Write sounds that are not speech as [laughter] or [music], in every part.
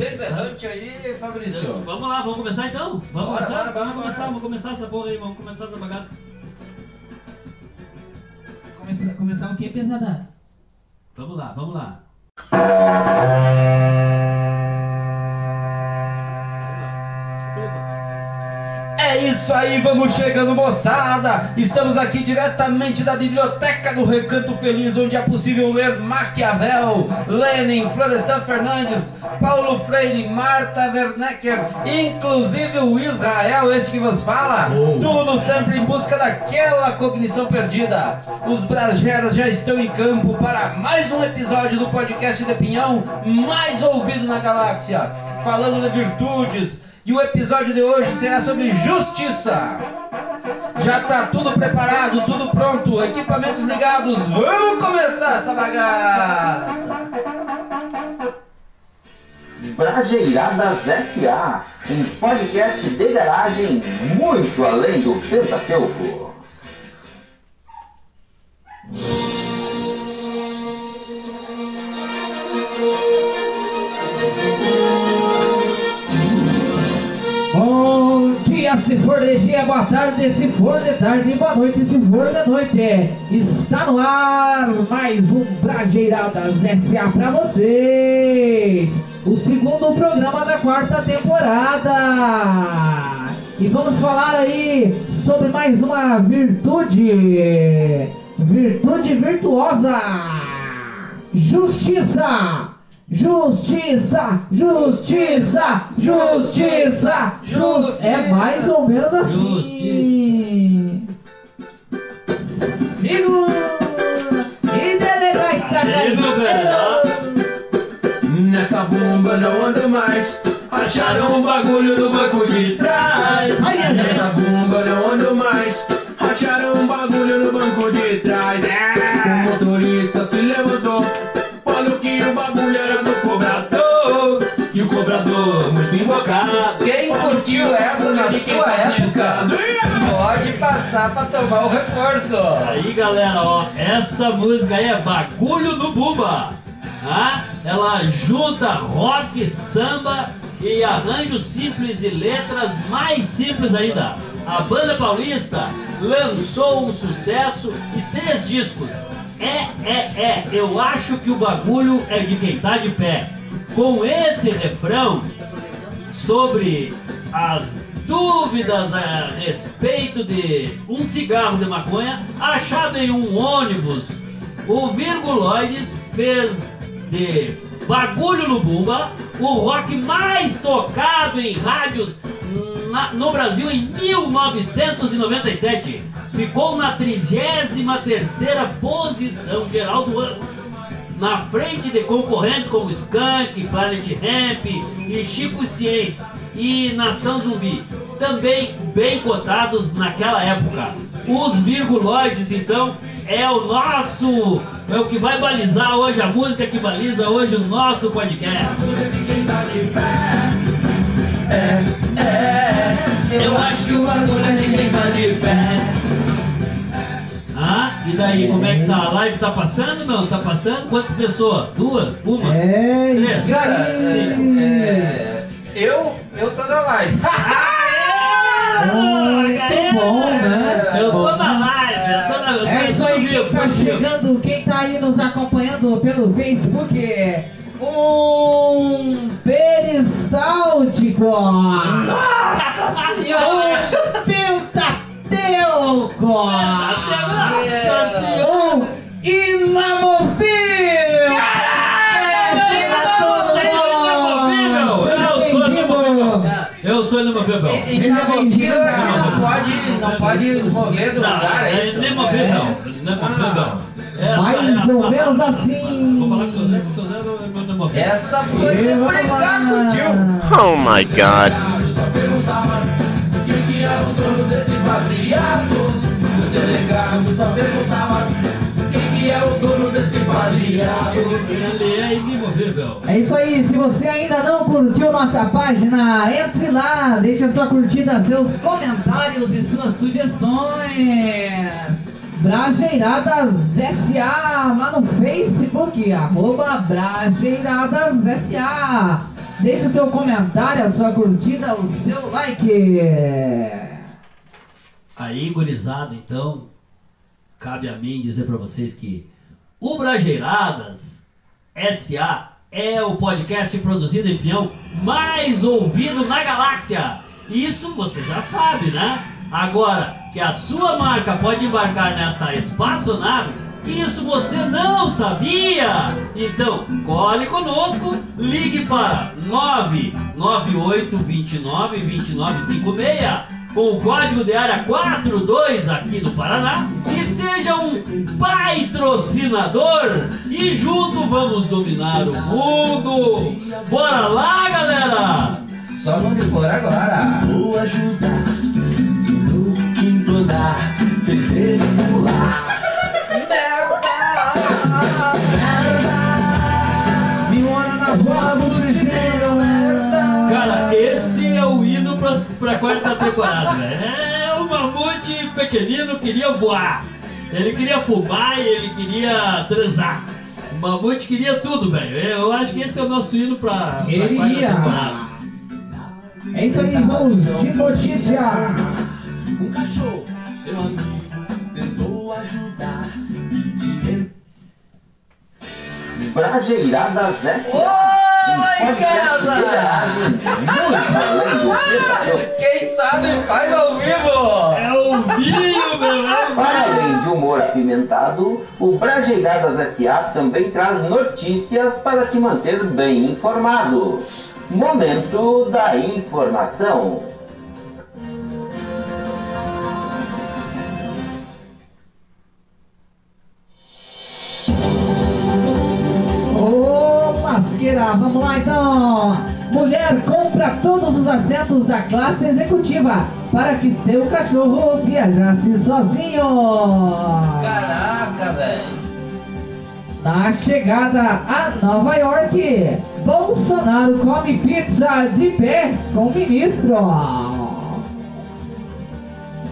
Tem berrante aí, Fabrício? Vamos lá, vamos começar então? Vamos Bora, começar? bora, bora, vamos começar, bora. vamos começar essa porra aí, vamos começar essa bagaça. Começar, começar o que, pesada? Vamos lá, vamos lá. [laughs] isso aí, vamos chegando, moçada! Estamos aqui diretamente da Biblioteca do Recanto Feliz, onde é possível ler Maquiavel, Lenin, Florestan Fernandes, Paulo Freire, Marta Wernecker, inclusive o Israel, esse que vos fala. Tudo sempre em busca daquela cognição perdida. Os Brageras já estão em campo para mais um episódio do podcast de Pinhão, mais ouvido na galáxia, falando de virtudes. E o episódio de hoje será sobre justiça. Já tá tudo preparado, tudo pronto, equipamentos ligados. Vamos começar essa bagaça. Brajeiradas SA, um podcast de garagem muito além do Pentateuco. Dia, se for de dia, boa tarde, se for de tarde, boa noite, se for de noite. Está no ar mais um Brajeiradas SA pra vocês. O segundo programa da quarta temporada. E vamos falar aí sobre mais uma virtude. Virtude virtuosa. Justiça. Justiça, justiça, justiça, justiça. É mais ou menos assim. Segura Nessa bomba não ando mais. Acharam um bagulho no de Passar pra tomar o reforço. Aí galera, ó, essa música aí é Bagulho do Bumba. Ah, ela junta rock, samba e arranjo simples e letras mais simples ainda. A banda paulista lançou um sucesso e três discos. É, é, é, eu acho que o bagulho é de quem tá de pé. Com esse refrão, sobre as dúvidas a respeito de um cigarro de maconha achado em um ônibus. O Virguloides fez de Bagulho no Bumba o rock mais tocado em rádios na- no Brasil em 1997. Ficou na 33ª posição geral do ano na frente de concorrentes como Skank, Planet Ramp e Chico Ciência e Nação Zumbi, também bem cotados naquela época. Os virguloides, então, é o nosso, é o que vai balizar hoje, a música que baliza hoje o nosso podcast. Eu acho que o bagulho é quem tá de pé. Ah, e daí, como é que tá? A live tá passando, não? Tá passando? Quantas pessoas? Duas? Uma? É Três? isso Cara, é, live. [laughs] Muito bom, né? Eu tô na live, eu tô na tô É isso aí, quem tá chegando, quem tá aí nos acompanhando pelo Facebook, Inamovível é que não pode, não pode mover do Não, lugar, é é isso? Essa Mais é a ou palavra. menos assim. Vou falar com o seu Zé, com o seu Zé é meu inamovível. Essa foi brigar com o tio. Oh my god. Só perguntava quem que é o dono desse baseado. O delegado só perguntava quem que é o dono desse baseado. É. É isso aí, se você ainda não curtiu nossa página, entre lá, deixa sua curtida, seus comentários e suas sugestões. Brajeiradas SA lá no Facebook, arroba Brajeiradas SA. Deixe o seu comentário, a sua curtida, o seu like. Aí, gurizada, então, cabe a mim dizer pra vocês que o Brajeiradas SA é o podcast produzido em Pinhão mais ouvido na galáxia. Isso você já sabe, né? Agora, que a sua marca pode embarcar nesta espaçonave, isso você não sabia! Então, cole conosco, ligue para 998292956 com o código de área 42 aqui no Paraná e seja um patrocinador e junto vamos dominar o mundo. Bora lá, galera! Só se for agora. Vou ajudar no quinto andar, pular. Bola do Cruzeiro. Cara, esse é o hino pra, pra quarta temporada, velho. É, o mamute pequenino queria voar. Ele queria fumar e ele queria transar. O mamute queria tudo, velho. Eu acho que esse é o nosso hino pra, pra Ele quarta ia. temporada. É isso aí, vamos de notícia. Um cachorro, seu amigo, tentou ajudar Brajeiradas S.A. Oi, casa! [laughs] Quem sabe faz ao vivo. É o vinho, meu. É o Para vinho. Humor apimentado, o Brajeiradas S.A. também traz notícias para te manter bem informado. Momento da informação. Ô, lasqueira, vamos lá então. Mulher compra todos os assentos da classe executiva para que seu cachorro viajasse sozinho. Caraca, velho. Na chegada a Nova York, Bolsonaro come pizza de pé com o ministro.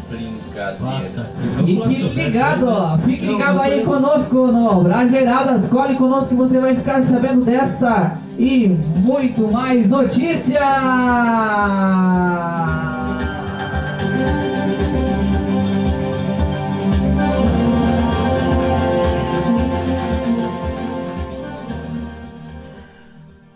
Brincadeira. Fique ligado, fique ligado aí conosco no Brajeiradas, cole conosco que você vai ficar sabendo desta e muito mais notícias.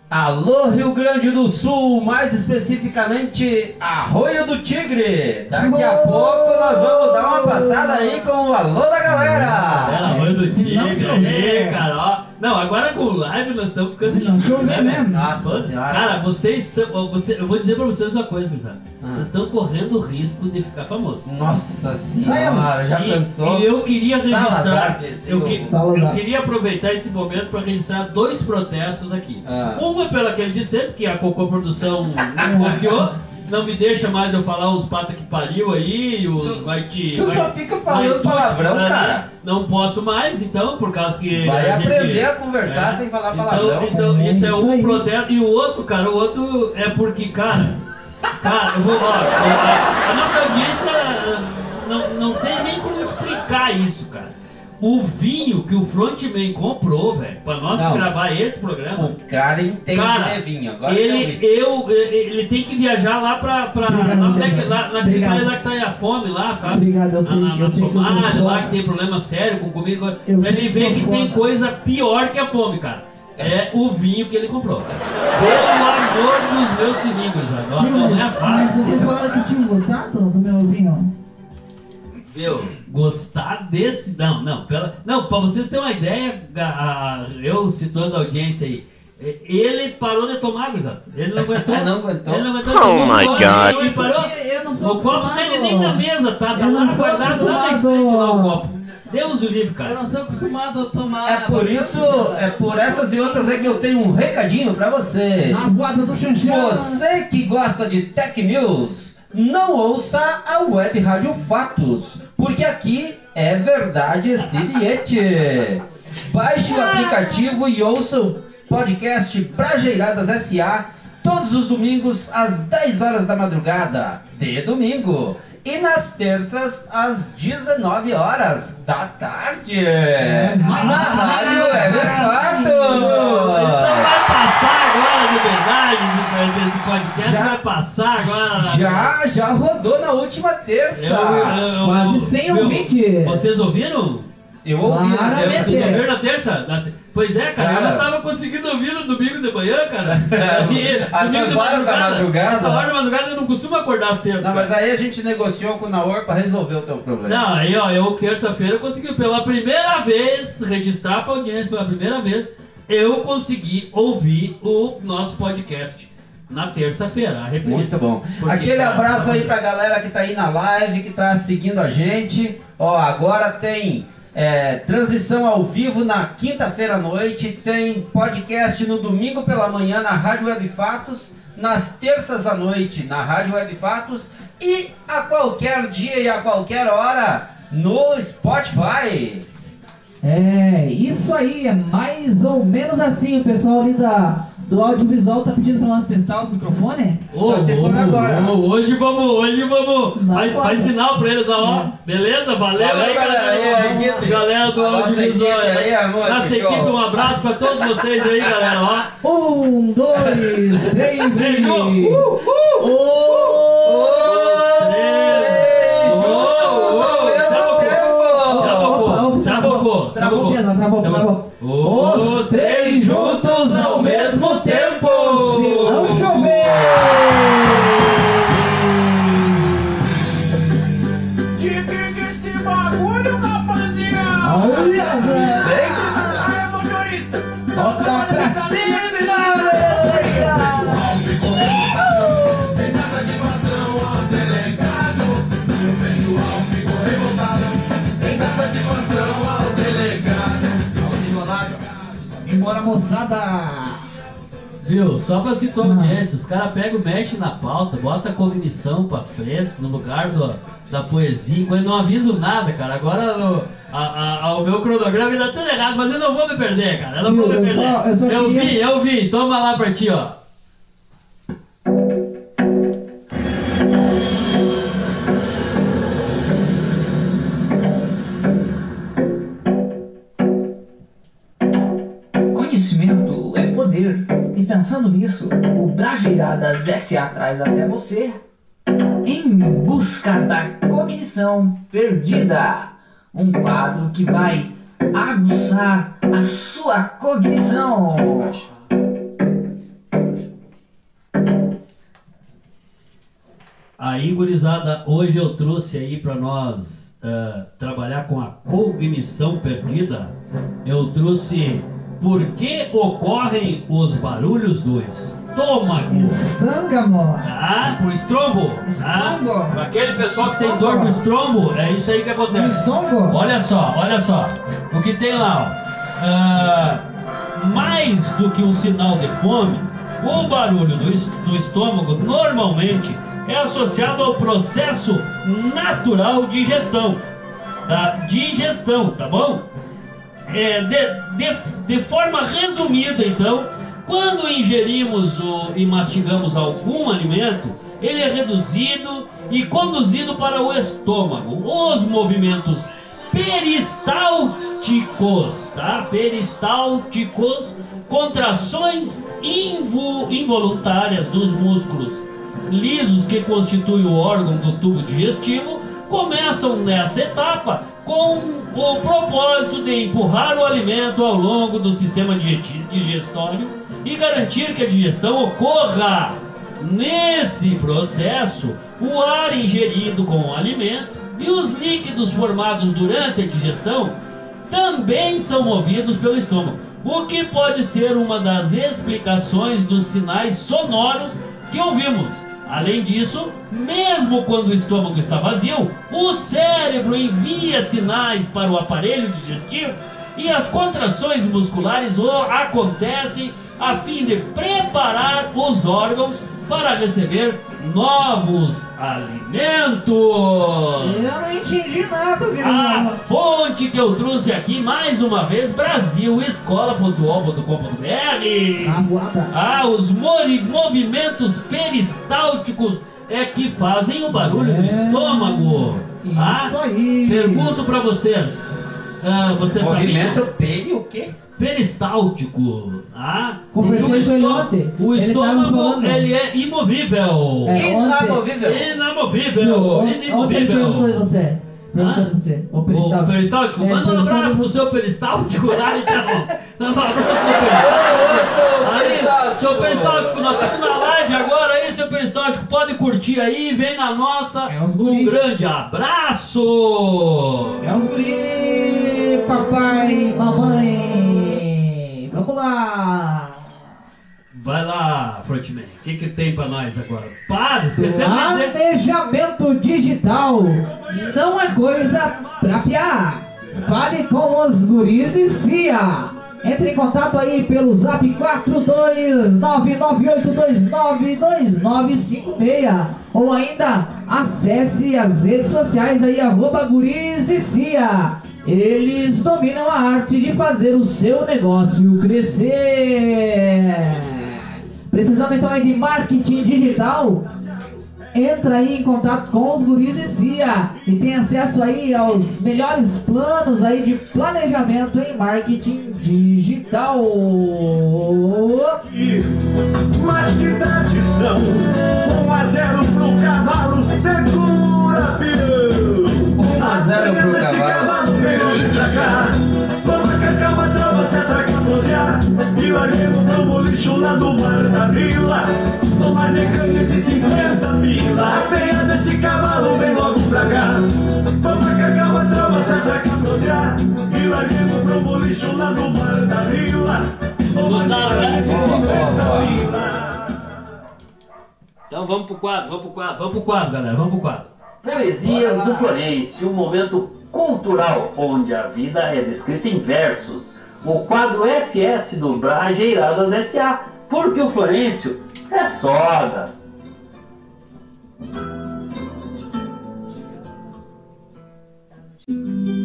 Alô, Rio Grande do Sul, mais especificamente Arroio do Tigre. Daqui a Alô! pouco nós vamos dar uma passada aí com o alô da galera. Mãe do Se não tigre chover. aí, cara, ó. Não, agora com live nós estamos ficando Se não chique, chover né, mesmo. Nossa Pô, senhora. Cara, vocês são. você- eu vou dizer pra vocês uma coisa, pessoal. Ah. Vocês estão correndo o risco de ficar famoso. Nossa senhora, já e, pensou? E eu queria registrar. Eu, que- eu queria aproveitar esse momento para registrar dois protestos aqui. Ah. Um é pelo aquele de sempre, que a Cocô Produção me [laughs] bloqueou. Não me deixa mais eu falar os pata que pariu aí, os Tu- vai te. tu vai- só fica falando palavrão, cara. Não posso mais, então, por causa que. Vai a gente- aprender a conversar sem falar então, palavrão. Então, É isso é um protesto. E o outro, cara, o outro é porque, cara. [laughs] Cara, eu vou, ó, a, a nossa audiência eh, não, não tem nem como explicar isso, cara. O vinho que o Frontman comprou, velho, pra nós Não. gravar esse programa. O cara entende Cara, de vinho. Agora que ele, eu, ele tem que viajar lá pra. pra Obrigado, lá, onde é que- obrigado. lá, naquele Obrigado. lá que tá aí a fome lá, sabe? Obrigado, eu sei, na, na, na que Somália, lá foda. que tem problema sério com comida. Eu pra ele que ver sou que tem coisa pior que a fome, cara. É o vinho que ele comprou. Pelo amor dos meus filhinhos, agora não é Mas fácil. vocês falaram que tinham gostado do meu vinho? Viu? Gostar desse. Não, não. Pela... Não, pra vocês terem uma ideia, a- a- eu situando a audiência aí. e- Ele parou de tomar, gurizada. Ele não aguentou. [laughs] Não aguentou? Ele não aguentou. Oh my God. Ele parou. Eu não sou O copo acostumado. dele nem na mesa, tá? Tá Eu lá não sou guardado lá na estante lá o copo. Deus o livre, Eu cara. não sou acostumado a tomar. É por isso, é por essas e outras é que eu tenho um recadinho pra vocês. Na guarda do Xanxão. Você que gosta de Tech News, não ouça a Web Rádio Fatos, porque aqui é verdade bilhete. Baixe o aplicativo e ouça o podcast Brajeiradas SA todos os domingos às 10 horas da madrugada, de domingo. E nas terças às 19 horas da tarde. Na Rádio Web Então vai Fato. passar agora de verdade esse- podcast Já- vai passar agora. Já, já rodou na última terça. Eu- eu- eu- Quase eu- 100 viu? ouvintes. Vocês ouviram? Eu ouvi na Claramente. terça. Ouviram na terça? Na te- Pois é, cara, eu Cara. não tava conseguindo ouvir no domingo de manhã, cara. [laughs] Aí, Essas horas da madrugada. Essa hora da madrugada eu não costumo acordar cedo. Não, cara. mas aí a gente negociou com o Naor pra resolver o teu problema. Não, aí ó, eu terça-feira eu consegui pela primeira vez registrar pra audiência, pela primeira vez, eu consegui ouvir o nosso podcast na terça-feira, a reprise. Muito bom. Aquele cara, abraço aí pra galera que tá aí na live, que tá seguindo a gente. Ó, agora tem é, transmissão ao vivo na quinta-feira à noite, tem podcast no domingo pela manhã na Rádio Web Fatos, nas terças à noite na Rádio Web Fatos e a qualquer dia e a qualquer hora no Spotify. É, isso aí, é mais ou menos assim. Pessoal ali da, do audiovisual tá pedindo pra nós testar os microfones. Ô, Só se for ô, agora. ô, hoje vamos, hoje vamos. Não Faz, pode. faz sinal pra eles, ó. Beleza? Valeu, Valeu, aí, galera. Aí, a equipe. Galera do A nossa audiovisual. equipe aí, amor, Nossa que show. equipe, um abraço pra todos vocês aí, galera, ó. Um, dois, três e. Beijo. Uh, uh. Ô! Três. Ô, ô. Se Travou abocou. mesmo, travou, Se abocou. travou. Só pra situar a Ah. audiência, os caras pegam, mexem na pauta, bota a cognição pra frente, no lugar do, da poesia, quando não aviso nada, cara. Agora no- a- a- o meu cronograma ainda tudo errado, mas eu não vou me perder, cara. Eu não vou me eu perder. só- eu só queria- vi, eu vi. Toma lá pra ti, ó. Brajeiradas SA traz até você Em Busca da Cognição Perdida. Um quadro que vai aguçar a sua cognição. Aí, gurizada, hoje eu trouxe aí pra nós eh, trabalhar com a cognição perdida. Eu trouxe por que ocorrem os barulhos do estômago. Estângamo. Tá? Pro estrombo. Tá? Estrombo. Pra aquele pessoal que tem dor no estrombo, é isso aí que acontece. Estongo. Olha só, olha só. O que tem lá, ó. Ah, mais do que um sinal de fome, o barulho do estômago normalmente é associado ao processo natural de digestão. Da digestão, tá bom? É, de, de, de forma resumida, então, quando ingerimos o- e mastigamos algum alimento, ele é reduzido e conduzido para o estômago. Os movimentos peristálticos, tá? Peristálticos, contrações invo- involuntárias dos músculos lisos que constituem o órgão do tubo digestivo começam nessa etapa com o propósito de empurrar o alimento ao longo do sistema digestório e garantir que a digestão ocorra. Nesse processo, o ar ingerido com o alimento e os líquidos formados durante a digestão também são movidos pelo estômago, o que pode ser uma das explicações dos sinais sonoros que ouvimos. Além disso, mesmo quando o estômago está vazio, o cérebro envia sinais para o aparelho digestivo e as contrações musculares acontecem a fim de preparar os órgãos para receber novos alimentos. Eu não entendi nada, querido. A fonte que eu trouxe aqui mais uma vez, brasilescola.com.br. Ah, os movimentos peristálticos é que fazem o barulho do É, estômago. isso Ah, aí. Pergunto pra vocês. Ah, vocês Movimento sabiam? peri o quê? Peristáltico. Ah, Conversei porque o com ele ontem. O Ele tava estômago falando. ele é imovível. É, ontem- Inamovível. Inamovível. Ontem ele perguntou de Inamovível. você. Perguntou Hã? de você. O O peristáltico. peristáltico? É, Manda um abraço pro seu peristáltico lá, então. Manda um abraço pro seu peristáltico. Aí, peristáltico. seu peristáltico, nós estamos na live agora aí, seu peristáltico, pode curtir aí, vem na nossa. É um grande abraço! É os guri, papai, mamãe. Vamos lá. Vai lá, Frontman, o que, que tem pra nós agora? Para, esqueceu. Planejamento digital não é coisa pra piar. Fale com os guris e CIA. Entre em contato aí pelo zap 42998292956 ou ainda acesse as redes sociais aí arroba guris e CIA. Eles dominam a arte de fazer o seu negócio crescer. Precisando então aí de marketing digital? Entra aí em contato com os guris e CIA e tem acesso aí aos melhores planos aí de planejamento em marketing digital. Mas que tradição, 1 a 0 pro cavalo, segura peão. 1 a 0 pro Esse cavalo. Cá. Toma cacau, trova, seta, caposear. E larguemos pro bolicho lá do bar da vila. Tomar necane esse 50 pila. A peia desse cavalo vem logo pra cá. Toma cacau, trova, seta, caposear. E larguemos pro bolicho lá do bar da vila. Né? necane esse Boa, boa, 50 boa. pila. Então vamos pro quadro, vamos pro quadro, vamos pro quadro, galera, vamos pro quadro. Poesias do Florencio, um momento cultural onde a vida é descrita em versos. O quadro FS do Brajeiradas SA, porque o Florencio é soda.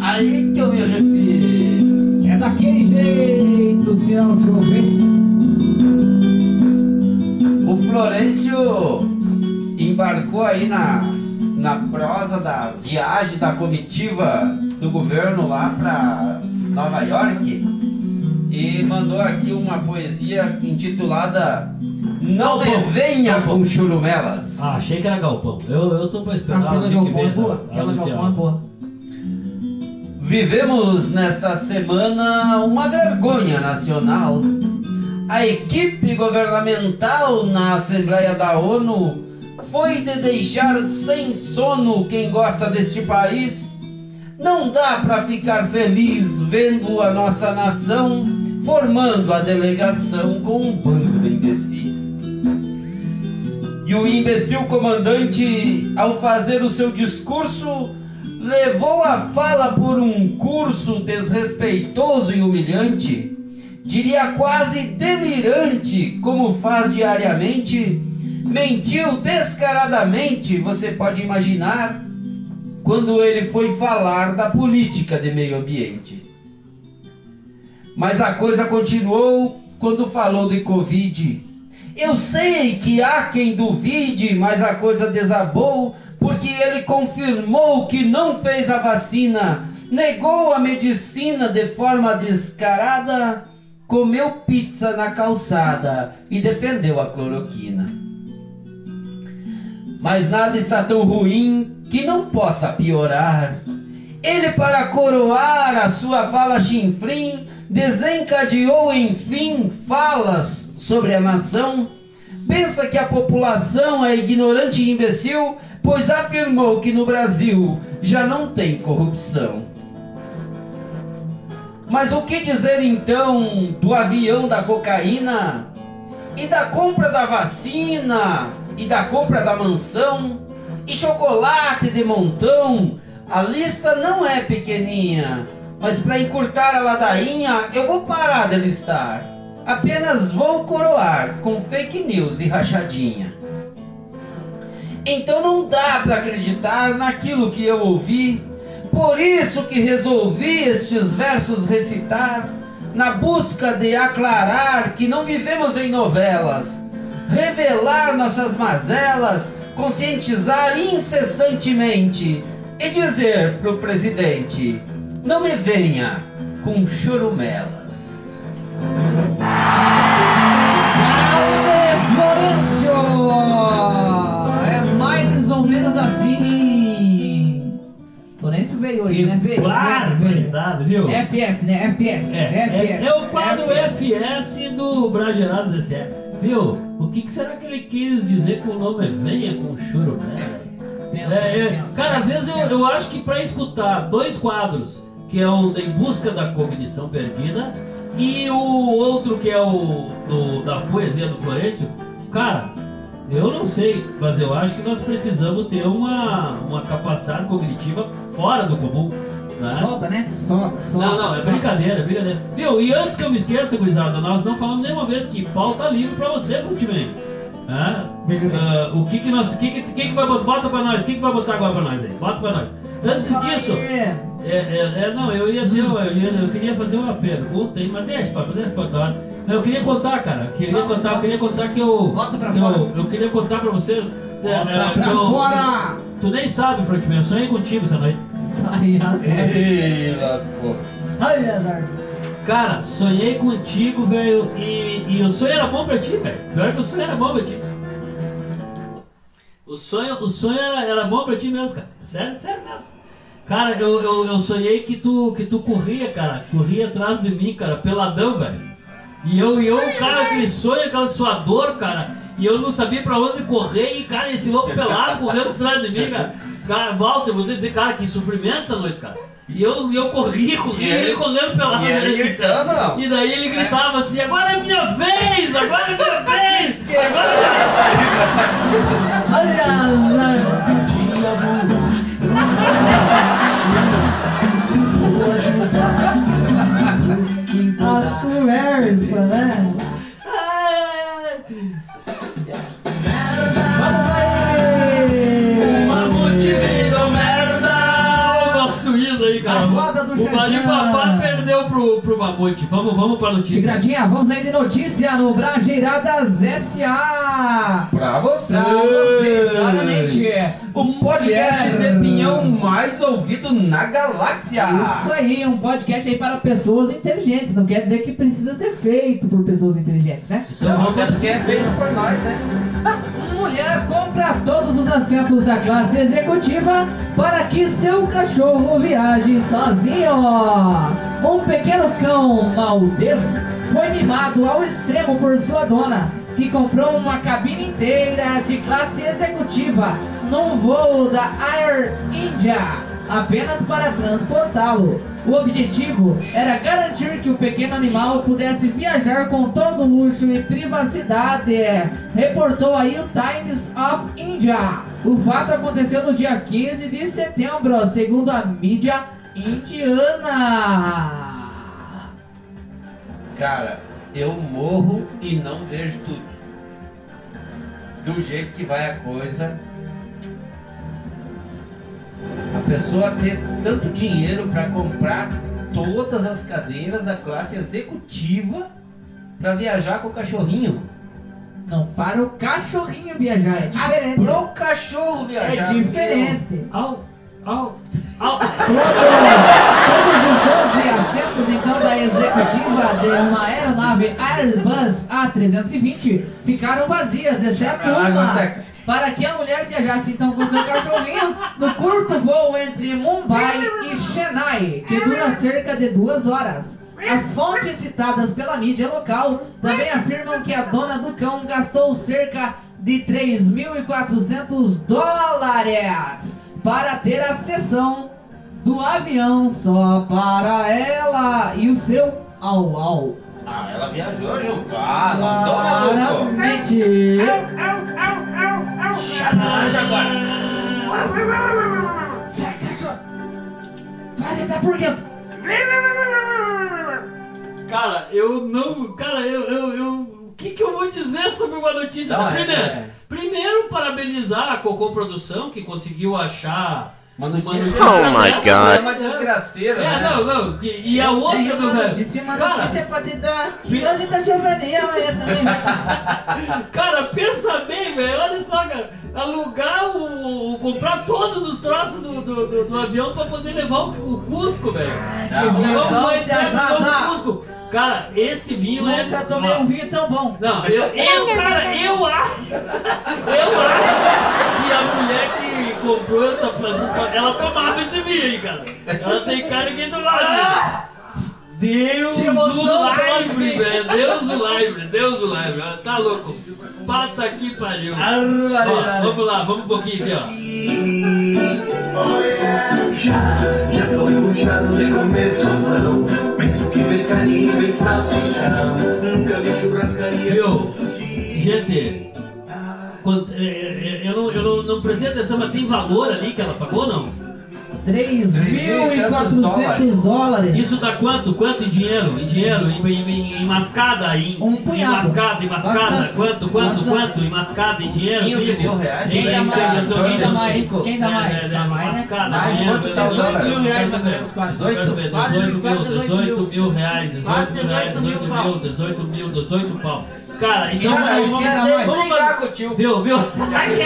Aí que eu me refiro. É daquele jeito, se não chover. O Florencio embarcou aí na, na prosa da viagem da comitiva do governo lá para Nova York e mandou aqui uma poesia intitulada Não me Galpão, venha galpão. com churumelas. Ah, achei que era galpão. Eu, eu tô pra esperar o que galpão é vem. boa. Aquela a galpão é boa. Vivemos nesta semana uma vergonha nacional. A equipe governamental na Assembleia da ONU foi de deixar sem sono quem gosta deste país. Não dá para ficar feliz vendo a nossa nação formando a delegação com um bando de imbecis. E o imbecil comandante, ao fazer o seu discurso, levou a fala por um curso desrespeitoso e humilhante, diria quase delirante, como faz diariamente, mentiu descaradamente, você pode imaginar, quando ele foi falar da política de meio ambiente. Mas a coisa continuou quando falou de Covid. Eu sei que há quem duvide, mas a coisa desabou porque ele confirmou que não fez a vacina, negou a medicina de forma descarada, comeu pizza na calçada e defendeu a cloroquina. Mas nada está tão ruim que não possa piorar. Ele, para coroar a sua fala chinfrim, desencadeou enfim falas sobre a nação. Pensa que a população é ignorante e imbecil, pois afirmou que no Brasil já não tem corrupção. Mas o que dizer então do avião da cocaína? E da compra da vacina? E da compra da mansão? E chocolate de montão? A lista não é pequeninha, mas para encurtar a ladainha eu vou parar de listar. Apenas vou coroar com fake news e rachadinha. Então não dá para acreditar naquilo que eu ouvi. Por isso que resolvi estes versos recitar, na busca de aclarar que não vivemos em novelas, revelar nossas mazelas, conscientizar incessantemente e dizer pro presidente: não me venha com chorumelas. Florencio! É mais ou menos assim. Florencio veio hoje, Que né? Veio, barbaridade, viu? FS, né? FPS. É, é, FPS. é o quadro FPS. FS do Bragerado DCE. Viu? O que, que será que ele quis dizer com o nome Venha com Churumela? Tenso, É, é, tenso, cara, às tenso, vezes eu, eu acho que pra escutar dois quadros, que é o da Em Busca da Cognição Perdida e o outro que é o do- da poesia do Florencio, cara, eu não sei, mas eu acho que nós precisamos ter uma, uma capacidade cognitiva fora do comum. Né? Soda, né? Soda, soda. Não, não, é soda. brincadeira, é brincadeira. Viu? E antes que eu me esqueça, gurizada, nós não falamos nenhuma vez que pauta livre pra você, Frutman. Ah, ah, o que que nós, que que, que que vai botar, bota pra nós, o que que vai botar agora pra nós aí? Bota pra nós. Antes Fala disso, aí. é, é, é, não, eu ia Hum. eu, ia- eu queria fazer uma pergunta aí, mas deixa, papai, deixa pra. Não, eu queria contar, cara, eu queria contar, eu queria contar que eu, Bota pra que fora. eu, eu queria contar pra vocês, é, Bota é, pra eu- fora! Tu nem sabe, Frontman, eu sonhei contigo essa noite. Sai, [laughs] sai. Ei, lascou. Sai, azar. Cara, sonhei contigo, velho, e, e o sonho era bom pra ti, velho. Pior que o sonho era bom pra ti. O sonho, o sonho era, era bom pra ti mesmo, cara. Sério, sério mesmo. Cara, eu, eu, eu sonhei que tu, que tu corria, cara. Corria atrás de mim, cara, peladão, velho. E eu, e eu, cara, aquele sonho, aquela sua dor, cara. E eu não sabia pra onde correr. E, cara, esse louco pelado correndo atrás de mim, cara. Cara, Walter, eu vou te dizer, cara, que sofrimento essa noite, cara. E eu, eu corria, corria, E e ele, ele- correndo pelado. e ele gritando? E daí ele gritava assim, agora é minha vez! Agora é minha vez! [laughs] Agora é minha. Dia vou ajudar. Quem As conversas, né? O. Marinho Papá perdeu pro, pro Mamute. Vamos, vamos pra notícia. Tigradinha, vamos aí de notícia no Brajeiradas S.A. Pra vocês. Pra vocês, claramente. O podcast Mulher. de pinhão mais ouvido na galáxia. Isso aí, um podcast aí para pessoas inteligentes. Não quer dizer que precisa ser feito por pessoas inteligentes, né? Então Não, vamos até porque é feito por nós, né? [laughs] assentos da classe executiva para que seu cachorro viaje sozinho. Um pequeno cão maldez foi mimado ao extremo por sua dona, que comprou uma cabine inteira de classe executiva num voo da Air India apenas para transportá-lo. O objetivo era garantir que o pequeno animal pudesse viajar com todo luxo e privacidade, reportou aí o Times of India. O fato aconteceu no dia 15 de setembro, segundo a mídia indiana. Cara, eu morro e não vejo tudo. Do jeito que vai a coisa. A pessoa ter tanto dinheiro para comprar todas as cadeiras da classe executiva para viajar com o cachorrinho. Não para o cachorrinho viajar, é diferente. Ah, pro cachorro viajar. É diferente. Au, au, au. Todo- todos os 12 assentos então da executiva de uma aeronave Airbus A320 ficaram vazias, exceto uma, Goteca. para que a mulher viajasse então com seu cachorrinho no curto voo entre Mumbai e Chennai, que dura cerca de duas horas. As fontes citadas pela mídia local também afirmam que a dona do cão gastou cerca de 3.400 dólares para ter a sessão do avião só para ela e o seu au au. Ah, ela viajou junto. Ah, não tô maluco. Claramente. Charanja agora. Sai, cachorro! Vai deitar por quê? Cara, eu não. Cara, eu. eu, eu- o que, que eu vou dizer sobre uma notícia? Não, é- primeiro, é. primeiro, para parabenizar a Cocô Produção que conseguiu achar Uma uma notícia Oh my dessa, God. É uma desgraceira, É, né? não, não. E, e a outra, Tem meu uma velho. notícia, uma Cara, notícia pra te dar. E hoje tá chovendo e amanhã também vai. [laughs] Cara, pensa bem, velho. Olha só, cara. Alugar o, o- comprar todos os troços do, do, do- do avião pra poder levar o, o Cusco, velho. Levar Não, banho de o Cusco. Cara, esse vinho é. Nunca tomei um vinho tão bom. Não, eu, eu, cara, eu acho. Eu acho que a mulher que comprou essa fazenda, ela tomava esse vinho aí, cara. Ela tem cara que tomava. Deus Que emoção o livre, velho. Deus o livre, Deus o livre. Tá louco. Pata que pariu. Ó, vamos lá, vamos um pouquinho aqui, ó. Já, já tô embuchado de que ver carne e salsichão. Nunca vi churrascaria. Gente, é, é, é, eu, não, eu não, não prestei atenção, mas tem valor ali que ela pagou, não? 3.400 dólares. Isso dá quanto? Quanto em dinheiro? Em dinheiro? Em, em, em, em mascada? Em, Um punhado. Em mascada, em mascada? Bastante. Quanto, quanto, Bastante. quanto? Em mascada, em dinheiro? 15 vivo? mil reais, Em, Quem dá mais? em, Quem dá mais? Quem dá mais? Dá mais, né? mascada, Mais quanto tá o dinheiro, dólar? dinheiro, Mil reais, mais ou menos, quase. Eu quero ver, Quase 18 mil, mil, quase 18 mil reais, 18 Quase mil reais, 18 mil 18 pau. mil, 18 mil, 18 pau. Cara, então Cara, vamos, vamos, é mais. vamos brigar fazer- com o tio. Viu, viu? [laughs] É claro que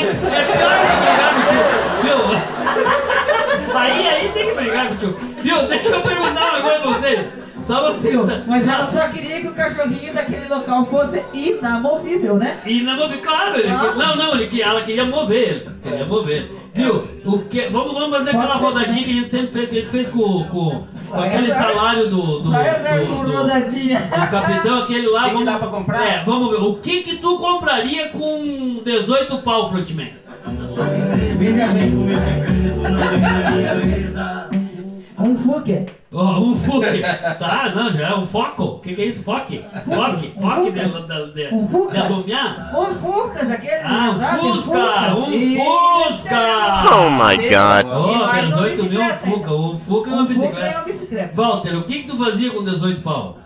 brigar com o tio. Viu? [laughs] Aí, aí tem que brigar com o tio. Viu? Deixa eu perguntar uma coisa pra vocês. Só vocês. Mas ela só queria que o cachorrinho daquele local fosse inamovível, né? Mover, claro, ele Ah. não, não, ele que, ela queria mover ele, queria mover. Viu? O que, vamos, vamos fazer Pode aquela ser rodadinha também. que a gente sempre fez, que a gente fez com, com, com aquele azar. salário do, do, azar do- com do- rodadinha. do capitão, aquele lá. [laughs] Que que vamos, dá pra comprar? É, vamos ver. O que que tu compraria com 18 pau, Fruitman? Veja bem. Um Fuque. Ó, um Fuque. Tá, não, já é um foco. O que que é isso? Foque? Foque? Um Foque de, Fucas. de, de, Um de alumiar? Um Fucas, aquele. Ah, um sabe? Fusca, um Fusca. é. Oh my God. Uma 18 mil, um Fuca. Um Fuca e uma Um Fuca bicicleta. uma bicicleta. Walter, o que que tu fazia com 18 pau?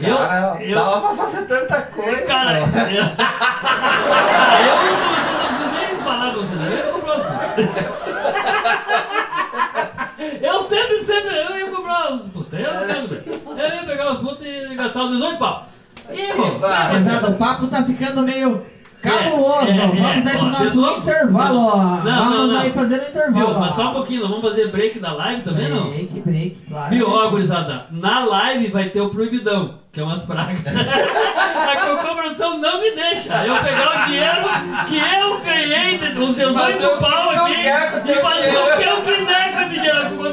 Cara, eu, eu, dava pra fazer tanta coisa. cara, eu, [laughs] ah, eu não, nem falar comprar os putos. Eu sempre, sempre, eu ia comprar os putos, eu, eu, ia pegar os putos e gastar os 18 pau. E, vai. Pesado, o papo tá ficando meio cabuloso. É, é, Vamos é. aí pro Ó, nosso novo? intervalo. ó. Não, não, Vamos não. aí fazer o intervalo. Viu, mas só um pouquinho, nós vamos fazer break da live também, não? Break, break, claro. Viu, ó, gurizada, na live vai ter o proibidão, que é umas pragas. [laughs] A Cocô Produção não me deixa eu pegar o dinheiro que eu ganhei, os 18 Fazer o que pau aqui, e fazer o que eu quiser com esse dinheiro. A Cocô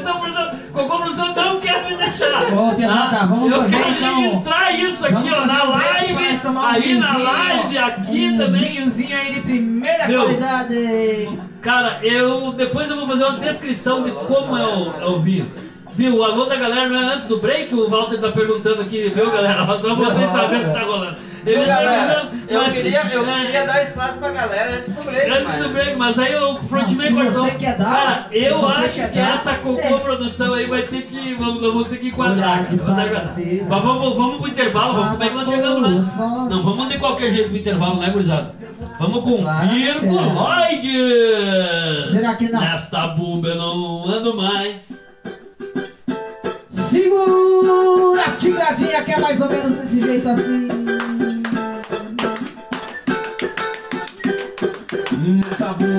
deixar. Ô, Tesada, vamos eu fazer, quero então- registrar isso aqui, ó, na um live, um aí na live, aqui um também. vinhozinho aí de primeira Viu? qualidade. Cara, eu depois eu vou fazer uma descrição de como é o, é o vinho. Viu? O alô da galera não é antes do break? O Walter tá perguntando aqui, viu, galera? Só vocês saberem o que tá rolando. Viu, galera? Eu mas- queria, eu é, queria dar espaço pra galera antes do break. Antes mas... do break, mas aí o Frontman cortou. você quer dar, Cara, eu acho que dar, essa cocô é. produção aí vai ter que. Vamos, vamos ter que enquadrar. Cara. Mas vamos, vamos pro intervalo, vamos, como é que nós chegamos lá? Não, vamos de qualquer jeito pro intervalo, né, gurizada? Vamos com Claro que Virgoloid! Será que não? Nesta bumba eu não ando mais. Segura a tiradinha que é mais ou menos desse jeito assim.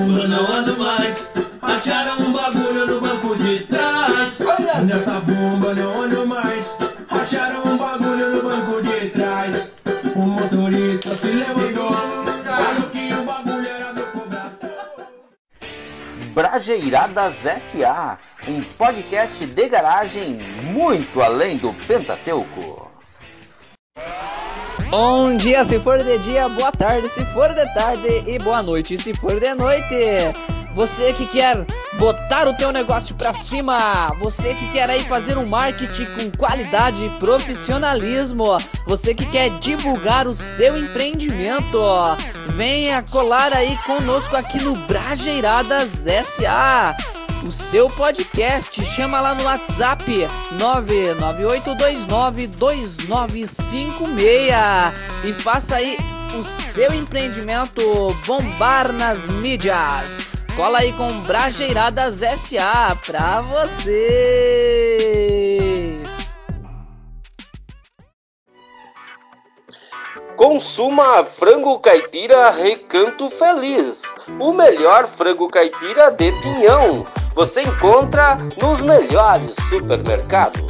Bunda não ando mais. Acharam um bagulho no banco de trás. Olha! Nessa bomba não ando mais. Acharam um bagulho no banco de trás. O motorista se levantou. Falou que o bagulho era do cobrador. Brajeiradas SA, um podcast de garagem muito além do Pentateuco. Bom dia se for de dia, boa tarde se for de tarde e boa noite se for de noite. Você que quer botar o teu negócio pra cima, você que quer aí fazer um marketing com qualidade e profissionalismo, você que quer divulgar o seu empreendimento, venha colar aí conosco aqui no Brajeiradas SA o seu podcast. Chama lá no WhatsApp 998292956 e faça aí o seu empreendimento bombar nas mídias. Cola aí com Brajeiradas SA pra vocês. Consuma frango caipira Recanto Feliz, o melhor frango caipira de pinhão. Você encontra nos melhores supermercados.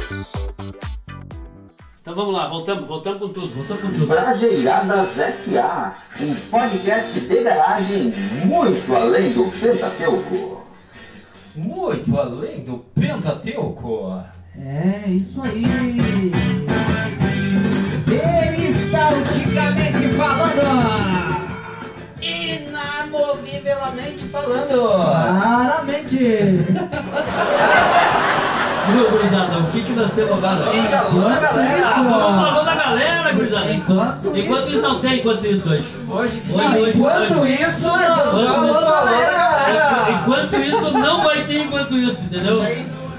Então vamos lá, voltamos, voltamos com tudo, voltamos com tudo. Brajeiradas SA, um podcast de garagem muito além do Pentateuco. Muito além do Pentateuco. É, isso aí. Peristalticamente falando. Inamovivelmente falando. Claramente. [laughs] Viu, gurizada, o que, que nós temos agora? Alô, galera. Vamos falando da galera, gurizada. Enquanto Enquanto isso não tem, enquanto isso hoje. Hoje, Hoje, não, hoje, enquanto hoje. isso, nós vamos falar da galera. Enquanto isso, não vai ter enquanto isso, entendeu?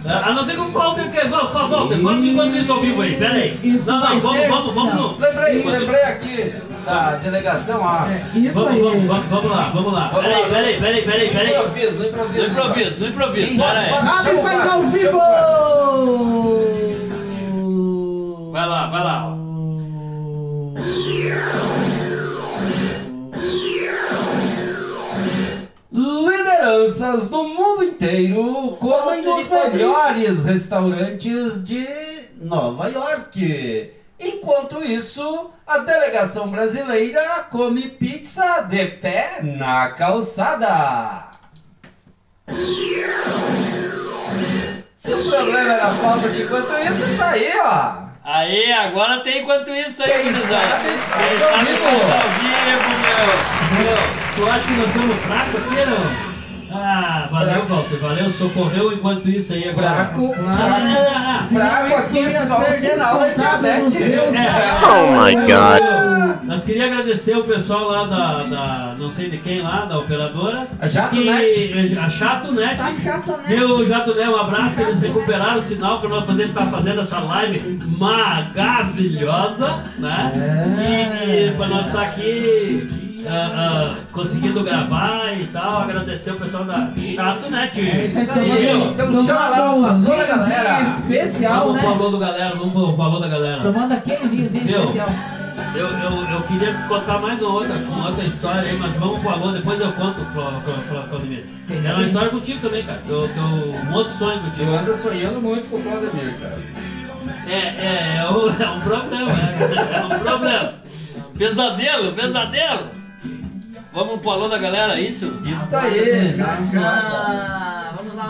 A não ser que o Walter quer. Walter, Walter, fala enquanto isso ao vivo aí, pera aí. Isso Não, não, vamos, ser- vamos, vamos não. no. Lembrei, Você- lembrei aqui da delegação, ó. É, isso Vamos, aí. vamos, vamos, vamos lá, vamos lá. Vamos Peraí, lá. peraí, peraí, peraí, No peraí. improviso, no improviso. No improviso, no improviso, pera aí. Sabe faz ao vivo! Vai lá, vai lá. Lideranças do mundo inteiro comem nos melhores restaurantes de Nova York. Enquanto isso, a delegação brasileira come pizza de pé na calçada. Se o problema era falta de enquanto isso, tá aí, ó. Aí, agora tem enquanto isso aí, gurizada. Quem sabe vivo. faz ao vivo, meu. Meu, tu acha que nós somos fracos aqui, não? Ah, valeu. Walter, valeu, socorreu enquanto isso aí agora. Fraco, Ah, fraco, fraco aqui só o sinal da internet. É. Oh my God. Nós queríamos agradecer o pessoal lá da, da não sei de quem lá, da operadora. A Jato que, Net. A Chato Net. Tá chato, né? Meu Jato Net, um abraço, que eles Chato Net. recuperaram o sinal para nós poder estar fazendo essa live maravilhosa, né? É. E, e para nós estar aqui ah, ah, conseguindo gravar e tal, agradecer o pessoal da Chato Net. É isso aí, Isso aí, tomando- então chama lá o um alô da galera. especial, Vamos né? pro alô do galera, vamos pro valor da galera. Tomando aquele vinhozinho Meu, especial. Eu, eu, eu queria contar mais uma outra, uma outra história aí, mas vamos pro alô, depois eu conto Claudemir. Era uma história contigo também, cara. Teu, teu, um outro sonho contigo. Eu ando sonhando muito com o Claudemir, cara. É, é, é, um, [laughs] é um problema, né? cara? É um problema. Pesadelo, pesadelo. Vamos pro alô da galera, é isso? Isso aí, Já, na voada. já.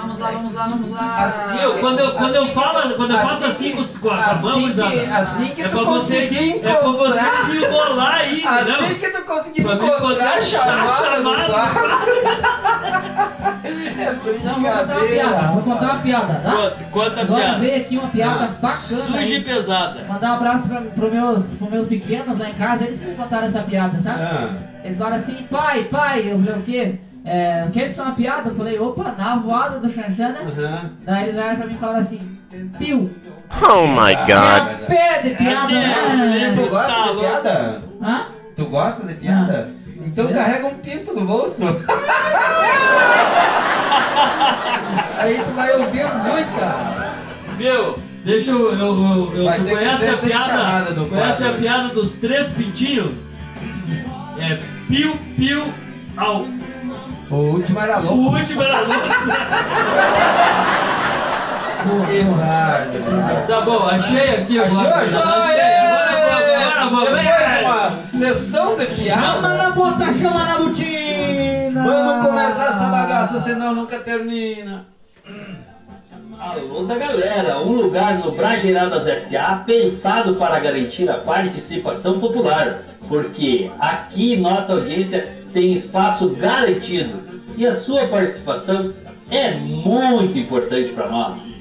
Vamos lá, vamos lá, vamos lá. Assim, Meu, quando eu, quando eu Assim falo, que- quando eu faço assim assim com, os- com a assim mão, que- assim que é tu conseguir é pra encontrar- se enrolar aí? Assim que tu conseguir encontrar poder a achar chamada do chamada. quadro. É Então vou contar uma piada, vou contar uma piada, tá? Conta, conta a Agora piada. veio aqui uma piada Ah, bacana. Suja e pesada. Mandar um abraço pra, pro meus, pros meus pequenos lá em casa, eles que me contaram essa piada, sabe? Ah. Eles falaram assim, pai, pai, eu falei o quê? É, quer escutar uma piada? Eu falei, opa, na voada do Xanxan, né? Aham. Daí eles olharam pra mim e falaram assim, Pio, Oh my God. é pé de piada, É, né? Tu gosta Tá de louco. piada? Hã? Tu gosta de piada? Então É. carrega um pinto no bolso. [laughs] Aí tu vai ouvir muita. Meu, deixa eu. eu, eu, eu tu conhece a piada? Conhece a piada dos três pintinhos? É piu, piu, au. O último era O louco. último era louco. Que bárbaro. Tá bom, achei aqui o Achou, achou, Achei. Agora, agora, agora, Depois de agora. uma sessão de Chama piada, na bota, chama na botina! vamos começar essa bagaça, senão nunca termina. Alô da galera, um lugar no Brageiradas SA pensado para garantir a participação popular, porque aqui nossa audiência tem espaço garantido e a sua participação é muito importante para nós.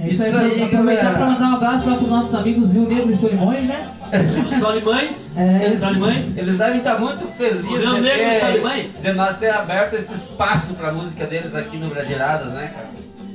É isso aí, Isso aí, aproveitar galera. pra mandar um abraço lá pros nossos amigos Rio Negro e Solimões, né? Solimães? É, Solimães? Eles devem estar muito felizes Rio de, Negro e Salimães. de nós ter aberto esse espaço pra música deles aqui no Brageradas, né, cara?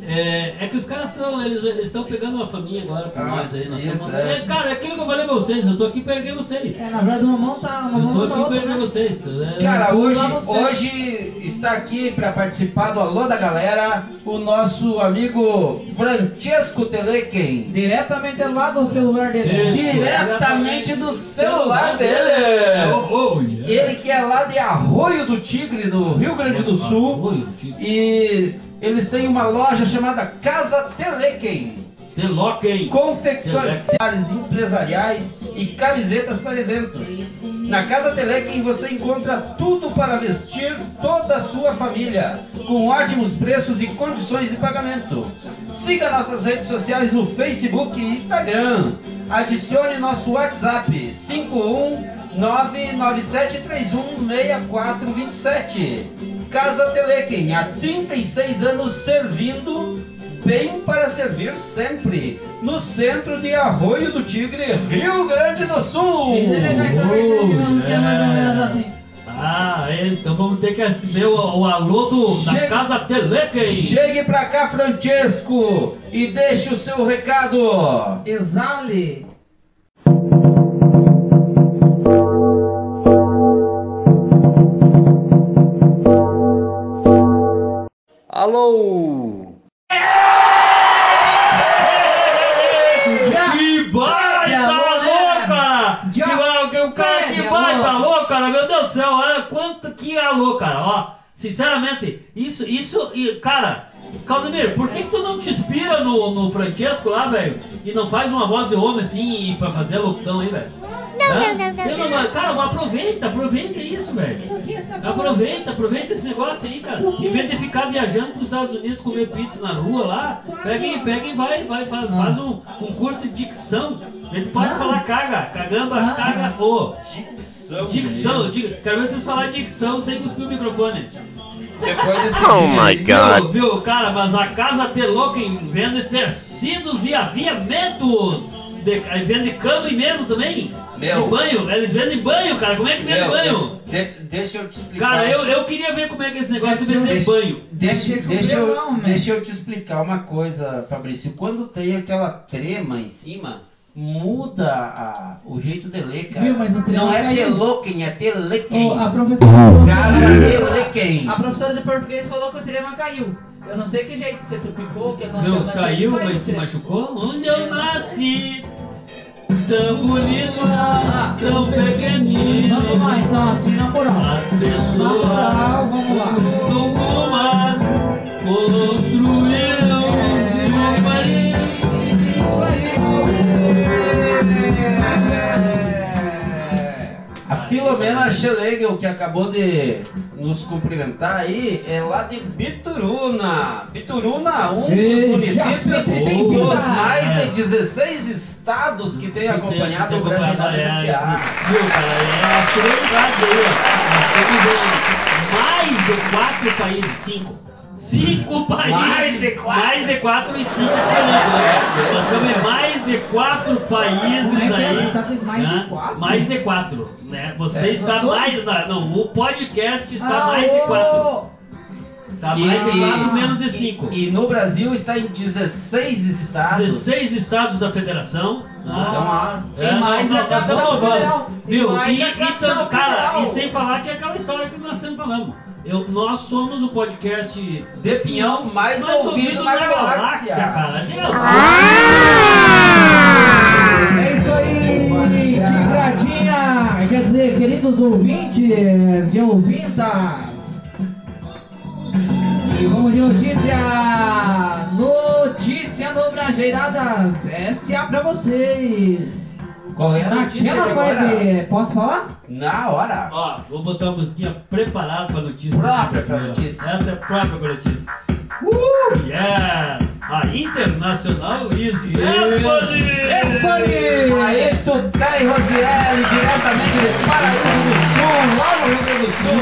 É, é que os caras são, eles estão pegando uma faminha agora com Ah, nós aí. Nós isso, estamos- é. é, cara, é aquilo que eu falei pra vocês, eu tô aqui pra erguer vocês. É, na verdade, uma mão tá. Uma Eu mão tô tá aqui pra erguer né? vocês. É, Cara, Vamos hoje, hoje está aqui para participar do Alô da Galera o nosso amigo Francesco Telequem. Diretamente lá do celular dele. Isso. Diretamente do celular É, dele. oh, oh, yeah. Ele que é lá de Arroio do Tigre, do Rio Grande do Sul. Arroio do Tigre. E eles têm uma loja chamada Casa Telequem. Teloquem. Confecções empresariais e camisetas para eventos. Na Casa Telequem você encontra tudo para vestir toda a sua família, com ótimos preços e condições de pagamento. Siga nossas redes sociais no Facebook e Instagram. Adicione nosso WhatsApp 51997316427. Casa Telequem, há 36 anos servindo bem para servir sempre, no centro de Arroio do Tigre, Rio Grande do Sul. É mais ou menos assim. Ah, é, então vamos ter que ver o, o alô do, da Chega- Casa Telequem. Chegue pra cá, Francesco, e deixe o seu recado. Exale. Alô! Que baita né? Já. Que, o cara, que baita alô, cara! Meu Deus do céu, olha quanto que alô, cara! Ó, sinceramente, isso, isso, e, cara, Claudemir, por que, que tu não te inspira no, no Francesco lá, velho? E não faz uma voz de homem assim pra fazer a locução aí, velho? Não, não, não, Cara, aproveita, aproveita isso, velho. Aproveita, aproveita esse negócio aí, cara. Em vez de ficar viajando pros Estados Unidos comer pizza na rua lá, pega e, pega e vai, vai, faz, faz um, um curso de dicção. A gente pode Ah. falar caga, cagamba, Ah. caga, ô. Dicção. Dicção, diga, quero ver vocês falar dicção sem cuspir o microfone. Oh my God. Viu, viu, cara, mas a casa Teloquem vende tecidos e aviamentos. De, aí vende cama e mesa também? Meu. E banho? Eles vendem banho, cara. Como é que vende Meu, banho? deixa, de- deixa eu te explicar. Cara, eu, eu queria ver como é que é esse negócio de vender banho. Deixa, Deixa eu deixa, eu, não, man. deixa eu te explicar uma coisa, Fabrício. Quando tem aquela trema em cima, muda a- o jeito de ler, cara. Viu, mas o trema Não é caiu. teloquem, é telequem. Ô, a professora. Casa telequem. A professora de português falou que o trema caiu. Eu não sei que jeito, você trupicou, que aconteceu. Mas caiu, mas se machucou. Onde eu nasci, tão bonito, Ah. tão pequenino. Vamos lá, então, assim, na moral. As pessoas Na moral, vamos lá. do mar construíram o seu país. A Filomena Schlegel, que acabou de nos cumprimentar aí, é lá de Bituruna. Bituruna, um dos municípios dos mais de 16 estados que tem acompanhado o Brasileirado é, S.A. Viu, cara? É as curiosidades aí, ó. Nós temos em mais de quatro países, cinco. Cinco países. Mais de quatro. Mais de quatro e cinco diferentes, né? Nós estamos em mais de quatro países é é? aí. Tá mais de né? quatro? Mais de quatro, né? Você É. está mais. Não, não, o podcast está Ah, mais de ô, quatro. Tá E- mais de e- quatro, menos de cinco. E no Brasil está em 16 estados. 16 estados da federação. né? Nossa, É, e mais não, a capital federal. Viu? E mais E, a e capital tam- cara, federal. e sem falar que é aquela história que nós sempre falamos. Eu, nós somos o podcast De pinhão mais, ouvido, na, galáxia. cara. Deus. É isso aí, tigradinha! Quer dizer, queridos ouvintes e ouvintas. E vamos de notícia! Notícia no Brajeiradas SA pra vocês! Qual é a notícia Naquela vibe, posso falar? Na hora. Ó, vou botar uma musiquinha preparada pra notícia. Própria pra notícia. Essa é própria pra notícia. Uh, yeah! A Internacional Easy. Stephanie! Aí tu tá aí, Rosiele, diretamente de Paraíso do Sul, lá no Rio Grande do Sul.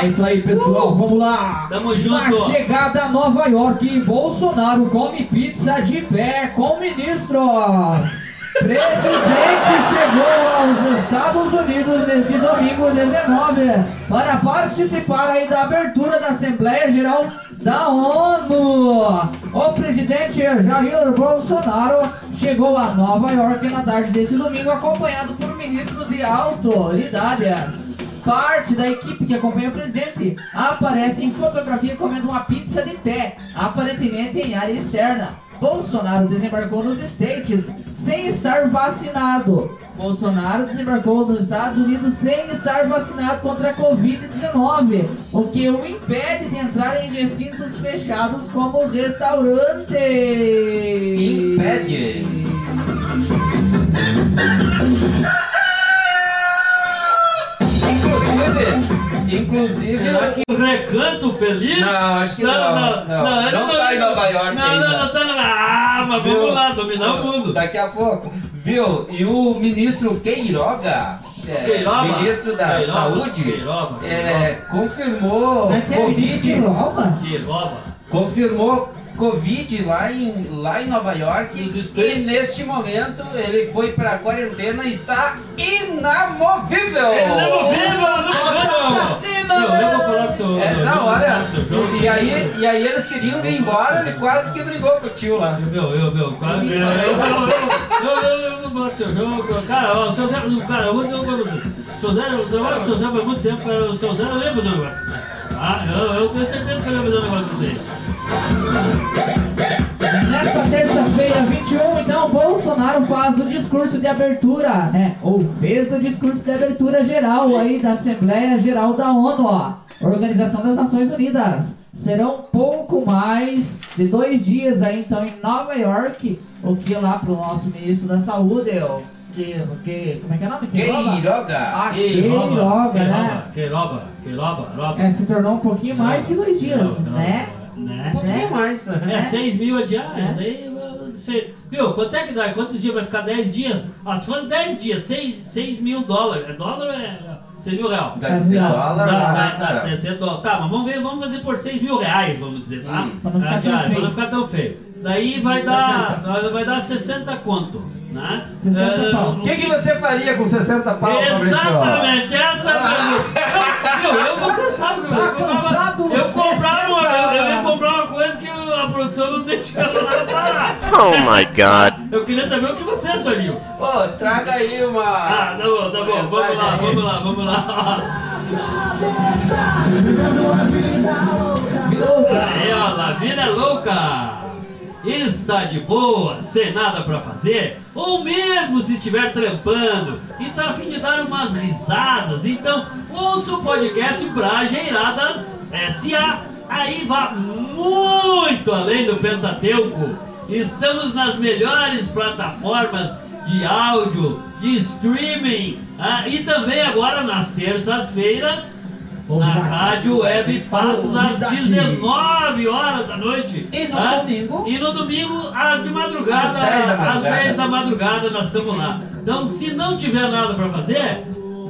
É isso aí, pessoal, vamos lá! Tamo junto. Na chegada a Nova York, Bolsonaro come pizza de pé com ministros. Presidente chegou aos Estados Unidos domingo domingo 19 para participar aí da abertura da Assembleia Geral da ONU. O presidente Jair Bolsonaro chegou a Nova York na tarde desse domingo acompanhado por ministros e autoridades. Parte da equipe que acompanha o presidente aparece em fotografia comendo uma pizza de pé, aparentemente em área externa. Bolsonaro desembarcou nos States sem estar vacinado. Bolsonaro desembarcou nos Estados Unidos sem estar vacinado contra a Covid-19, o que o impede de entrar em recintos fechados como restaurante. Impede. Inclusive. Será que o Recanto Feliz? Não, acho que não, não. ele Não tá em Nova York não, ainda. Não, não tá na... Ah, mas Viu? vamos lá, dominar o mundo. Daqui a pouco. Viu? E o ministro Queiroga, é, Queiroba. ministro da Queiroba, Saúde, Queiroba, é, confirmou é Covid. rouba? Que rouba. Confirmou Covid lá em, lá em Nova York e neste momento ele foi pra quarentena e está inamovível. Ele leva vivo, não não. Meu, eu vou falar com o seu... É, não, olha, e, aí, e aí eles queriam vir embora, ele quase que brigou com o tio lá. Meu, eu, meu, cara, eu, eu, eu, eu, eu, eu não gosto do seu jogo. Cara, ó, o seu Zé, cara, eu vou dizer uma coisa. O seu Zé, eu trabalho com o seu Zé faz muito tempo, cara, o seu Zé não fazer um negócio. Ah, eu, eu tenho certeza que ele fazer um negócio assim. Nesta terça-feira, 21, então, Bolsonaro faz o discurso de abertura, né? Ou fez o discurso de abertura geral aí da Assembleia Geral da ONU, ó. Organização das Nações Unidas. Serão pouco mais de dois dias aí, então, em Nova York. O que lá pro nosso ministro da Saúde, o que, o que, como é que é o nome? Queiroga. Ah, Que Queiroga, né? Que rouba, que rouba, rouba. É, se tornou um pouquinho mais que dois dias, né? Né? Um pouquinho mais. É, 6 mil a diária, É. daí eu não sei. Viu, quanto é que dá? Quantos dias vai ficar 10 dias? Ah, se fosse 10 dias, 6, 6 mil dólares. É dólar ou é 6 mil real? Deve ser Não, dólar né, cara? Deve ser dólar. Tá, mas vamos ver, vamos fazer por 6 mil reais, vamos dizer, tá? Hum. Pra não ficar tão diária, feio. Pra não ficar tão feio. Daí vai dar, vai dar 60 conto, né? 60 Eh, pau. O que, que você faria com 60 pau, Fabrício? Exatamente, essa eu, eu, eu, você sabe que eu, Tá comprava- cansado, eu comprava uma, 60. eu, eu ia comprar uma coisa que a produção não deixava lá parar. Oh my god. Eu queria saber o que vocês fariam. Ô, traga aí uma. Ah, tá bom, tá bom, vamos lá, vamos lá, vamos lá. Aí, ó, a vida é louca. Está de boa, sem nada pra fazer, ou mesmo se estiver trampando e tá a fim de dar umas risadas, então ouça o podcast Brajeiradas SA. Aí vá muito além do Pentateuco. Estamos nas melhores plataformas de áudio, de streaming ah, e também agora nas terças-feiras na. Rádio Web Fatos às Novidade. 19 horas da noite. E no tá? domingo? E no domingo, ah, de madrugada, Às 10 da madrugada. às 10 da madrugada nós estamos lá. Então, se não tiver nada pra fazer,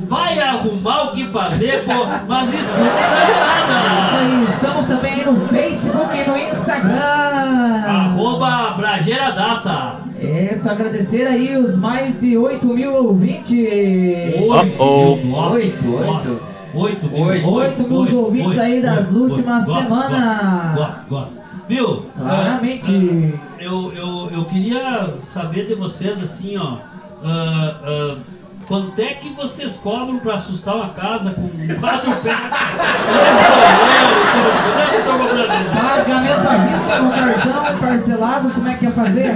vai arrumar o que fazer, pô, mas escuta Isso nada. aí, estamos também aí no Facebook e no Instagram. Arroba Brajeiradaça. Isso, agradecer aí os mais de 8 mil ouvintes. Uh-oh. Nossa, Oito, nossa. oito. Oito mil, Oito. Oito mil oito, ouvintes oito, aí das últimas semanas. Gosto, gosto. Viu? Claramente. Ah, eu, eu, eu queria saber de vocês assim, ó. ah, quanto é que vocês cobram pra assustar uma casa com quatro é isso? [laughs] Pagamento à vista no cartão, parcelado, como é que ia fazer? O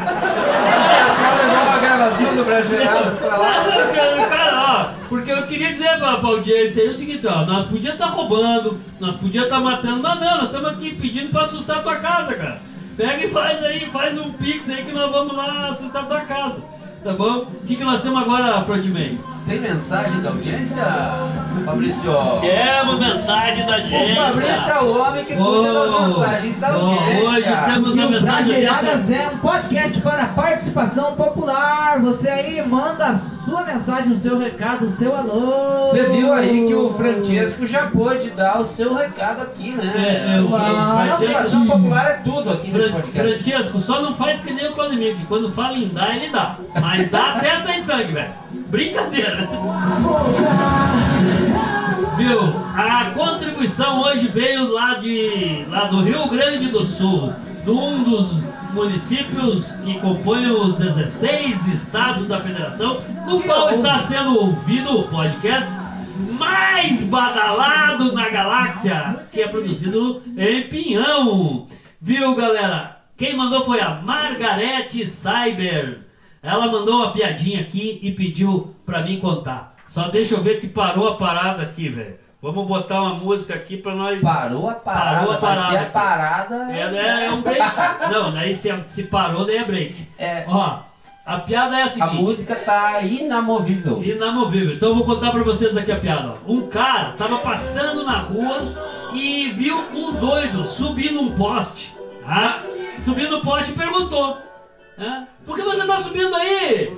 pessoal levou a gravação do Brasileirado pra lá. Cara, cara, ó, porque eu queria dizer pra, pra audiência aí o seguinte, ó, nós podíamos estar roubando, nós podíamos estar matando, mas não, nós estamos aqui pedindo pra assustar a tua casa, cara. Pega e faz aí, faz um pix aí que nós vamos lá assustar a tua casa, tá bom? O que, que nós temos agora, Protimei? Tem mensagem da audiência, Fabrício? Temos mensagem da O audiência. Fabrício é o homem que cuida das Oh, mensagens da oh, audiência. hoje temos E a o mensagem da audiência. É um podcast para participação popular. Você aí manda a sua mensagem, o seu recado, o seu alô. Você viu aí que o Francesco já pôde dar o seu recado aqui, né? É, eu- Ah, Participação popular é tudo aqui nesse podcast. Francesco, só não faz que nem o Claudemir, que quando fala em dar, ele dá. Mas dá até sem sangue, velho. Brincadeira. Viu? A contribuição hoje veio lá, de, lá do Rio Grande do Sul, de um dos municípios que compõem os 16 estados da federação, no qual está sendo ouvido o podcast mais badalado na galáxia, que é produzido em Pinhão. Viu, galera? Quem mandou foi a Margarete Cyber. Ela mandou uma piadinha aqui e pediu pra mim contar. Só deixa eu ver que parou a parada aqui, velho. Vamos botar uma música aqui pra nós. Parou a parada, Parou a parada é aqui. parada... É, é, é um break. [laughs] Não, daí se, se parou, daí é break. É. Ó, a piada é a A seguinte. música tá inamovível. Inamovível. Então eu vou contar pra vocês aqui a piada. ó. Um cara tava passando na rua e viu um doido subir num poste. Tá? Subiu no poste e perguntou: né? Por que você tá subindo aí?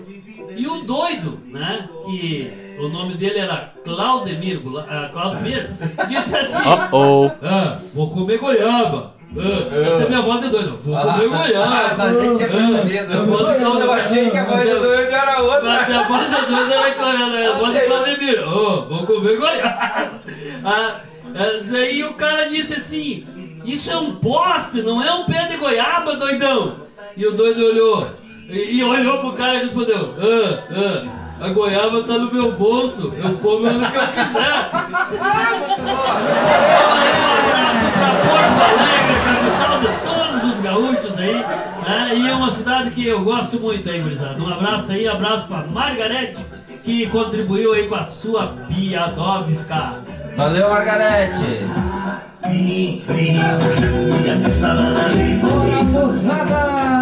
E o doido, né? Que o nome dele era Claudemir, ah, Claudemir, disse assim: Uh-oh. ah, vou comer goiaba. Ah, essa é minha voz de doido. Vou Ah, comer goiaba. tinha percebido. Ah, a voz de Claudemir. Eu achei que a voz do doido era outra. Mas a voz do doido era Cla- era a voz de Claudemir. Ô, vou comer goiaba. [laughs] Ah, ah, aí o cara disse assim: Isso é um poste, não é um pé de goiaba, doidão. E o doido olhou. E, e olhou pro cara e respondeu: Ah, ah, a goiaba tá no meu bolso. Eu como no que eu quiser. Ah. Um abraço pra Porto Alegre, capital de todos os gaúchos aí. né? E é uma cidade que eu gosto muito aí, gurizada. Um abraço aí, abraço pra Margarete, que contribuiu aí com a sua piadovska. Valeu, Margarete. Moçada!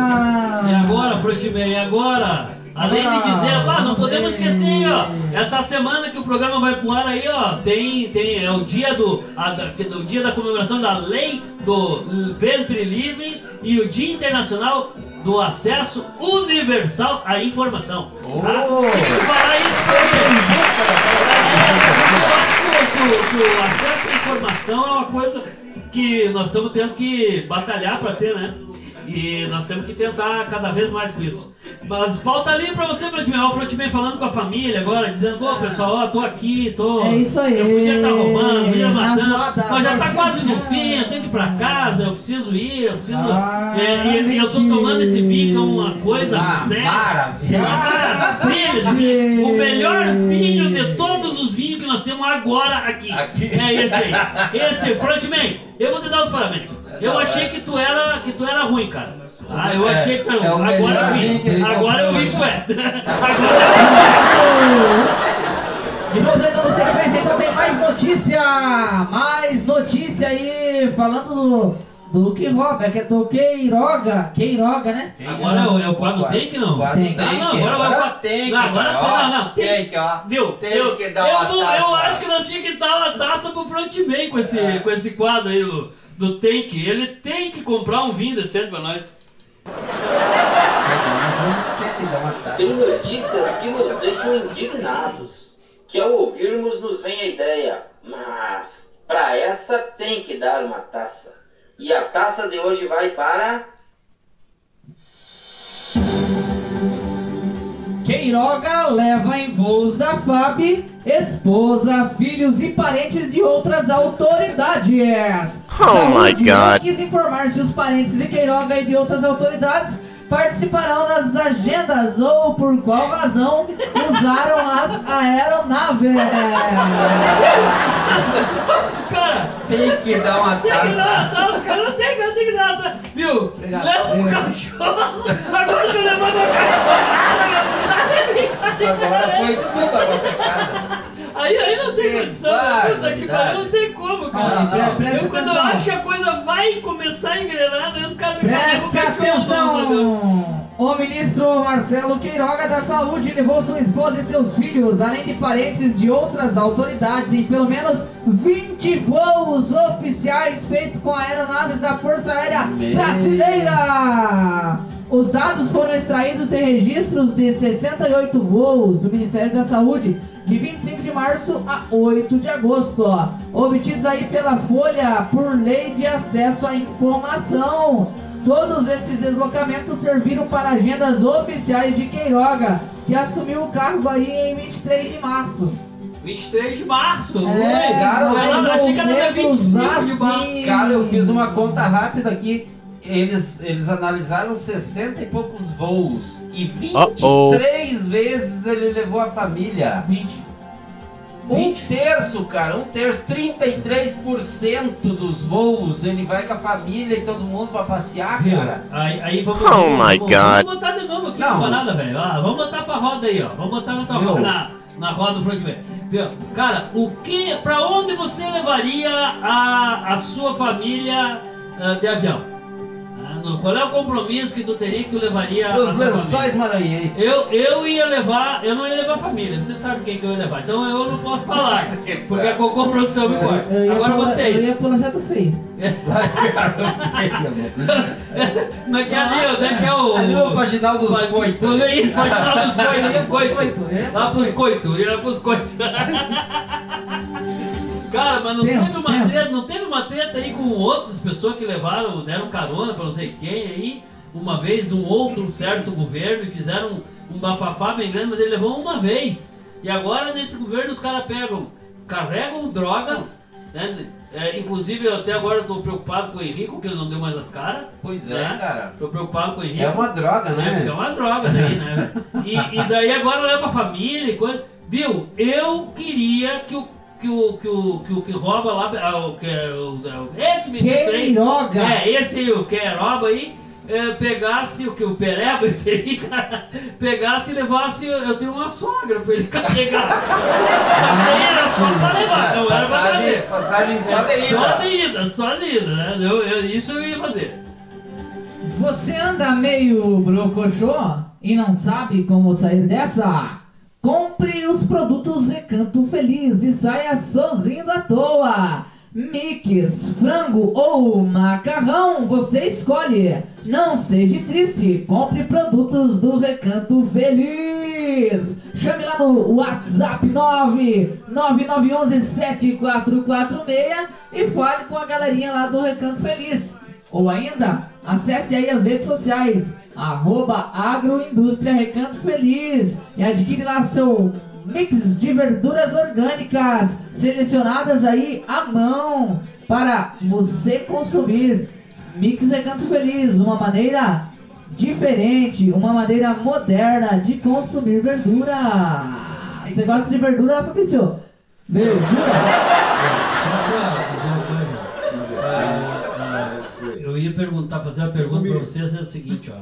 Agora, Frontman, e agora? Além de dizer, ah, não podemos esquecer, ó, essa semana que o programa vai pro ar aí, ó, tem, tem, é o dia do, a, do dia da comemoração da lei do ventre livre e o dia internacional do acesso universal à informação. Tá? Oh! Tem que falar isso acho que o- o- que o acesso à informação é uma coisa que nós estamos tendo que batalhar para ter, né? E nós temos que tentar cada vez mais com isso. Mas falta ali pra você, Frontman. Ó, o Frontman falando com a família agora, dizendo, ô pessoal, ó, tô aqui, tô. É isso aí. Eu podia estar roubando, podia matando. mas já tá quase no fim, eu tenho que ir pra casa, eu preciso ir, eu preciso. Ah, É, e, eu tô tomando esse vinho que é uma coisa Uma séria. maravilha. Uma maravilha. O melhor vinho de todos os vinhos que nós temos agora aqui. Aqui. É esse aí. Esse, Frontman, eu vou te dar os parabéns. Eu Não, achei é. que tu era, que tu era ruim, cara. Ah, eu É, achei que tu era é o ruim. Agora eu vi. Agora eu vi [laughs] que tu é. Agora E vamos aí dando sequência, então tem mais notícia! Mais notícia aí, falando do, do que é que é do Queiroga, Queiroga, né? Agora é o, é o quadro take, não? Quadro Tem. Ah, take. não, agora pra... tem que, não, agora cara, não, não, que, ó. Viu? Tem eu, que dar eu, uma vou- taça. eu acho que nós tínhamos que dar uma taça pro Frontman com esse, É. com esse quadro aí do, do Take. Ele tem que comprar um vinho decente pra nós. Tem que. Tem notícias que nos deixam indignados, que ao ouvirmos nos vem a ideia, mas para essa tem que dar uma taça. E a taça de hoje vai para Queiroga leva em voos da FAB esposa, filhos e parentes de outras autoridades. Oh my Saúde God. quis informar se os parentes de Queiroga e de outras autoridades participarão das agendas ou por qual razão usaram as aeronaves. Cara, Tem que dar uma tem que dar uma taça. taça, cara. Não tem, cara, tem que dar uma taça. Viu? Obrigado. Leva um cachorro. Agora uma cachorrada, meu. Ai, brincadeira. Agora foi tudo a nossa casa. Aí, aí não tem condição, puta que pariu, não tem como, cara. Olha, pre- presta eu, quando eu atenção. acho que a coisa vai começar a engrenar, daí os caras me Preste atenção! O ministro Marcelo Queiroga da Saúde levou sua esposa e seus filhos, além de parentes de outras autoridades, em pelo menos 20 voos oficiais feitos com aeronaves da Força Aérea Meu. Brasileira. Os dados foram extraídos de registros de 68 voos do Ministério da Saúde de 25 de março a 8 de agosto, ó, obtidos aí pela Folha por Lei de Acesso à Informação. Todos esses deslocamentos serviram para agendas oficiais de Queiroga, que assumiu o cargo aí em 23 de março. 23 de março. É, cara, eu mais achei que era dia ou menos 25 de março. assim. Cara, eu fiz uma conta rápida aqui. Eles, eles analisaram 60 e poucos voos. E 23 vezes ele levou a família. 20. Um 20. terço, cara, um terço, 33% dos voos ele vai com a família e todo mundo pra passear, Viu? cara. Aí, aí vamos, Oh vamos, my vamos, God. vamos botar de novo aqui Não. na parada, velho. Ah, vamos botar pra roda aí, ó. Vamos botar na, tua Viu? roda, na, na roda do Front Viu? Cara, o que, pra onde você levaria a, a sua família ah, de avião? No- qual é o compromisso que tu teria que tu levaria a Os lençóis maranhenses. Eu, eu ia levar, eu não ia levar família, você sabe quem que eu ia levar, então eu não posso falar, [laughs] porque a Cocô Produção me corta. Agora vocês. Eu ia pro Lajeado Feio. [laughs] Como é que é ali? Onde é que é o. Ali no Vaginal dos Coitos. Tudo isso, Vaginal dos [laughs] Coitos. ia pros coito. coitos, Lá pros pros coitos, ia pros coitos. Cara, mas não Pensa, teve, uma pensa. treta, não teve uma treta aí com outras pessoas que levaram, deram carona pra não sei quem aí, uma vez de um outro certo governo e fizeram um bafafá bem grande, mas ele levou uma vez. E agora nesse governo os caras pegam, carregam drogas, né? É, inclusive eu até agora eu tô preocupado com o Henrico, que ele não deu mais as caras. Pois é, né? cara. Tô preocupado com o Henrico. É uma droga, É, né? porque é uma droga daí, né? E, e daí agora leva a família e coisa. Viu? Eu queria que o que o que o que, o que rouba lá, ah, o que é o, o- esse ministro aí, Queiroga. é esse aí, o Queiroga aí, é, pegasse o que o Pereba [laughs] esse aí, cara, pegasse e levasse, eu tenho uma sogra pra ele [laughs] carregar. Só que daí era só pra levar, não era pra passagem, trazer. passagem só É de só ida. de ida, só de ida, né? Eu, eu- isso eu ia fazer. Você anda meio brocochô e não sabe como sair dessa? Compre os produtos Recanto Feliz e saia sorrindo à toa. Mix, frango ou macarrão, você escolhe. Não seja triste, compre produtos do Recanto Feliz. Chame lá no WhatsApp 999117446 e fale com a galerinha lá do Recanto Feliz. Ou ainda, acesse aí as redes sociais, arroba Agroindústria Recanto Feliz e adquire lá seu mix de verduras orgânicas, selecionadas aí à mão, para você consumir. Mix Recanto Feliz, uma maneira diferente, uma maneira moderna de consumir verdura. Você gosta de verdura, Fabrício? Verdura? [laughs] eu ia perguntar, fazer uma pergunta pra vocês, é o seguinte, ó.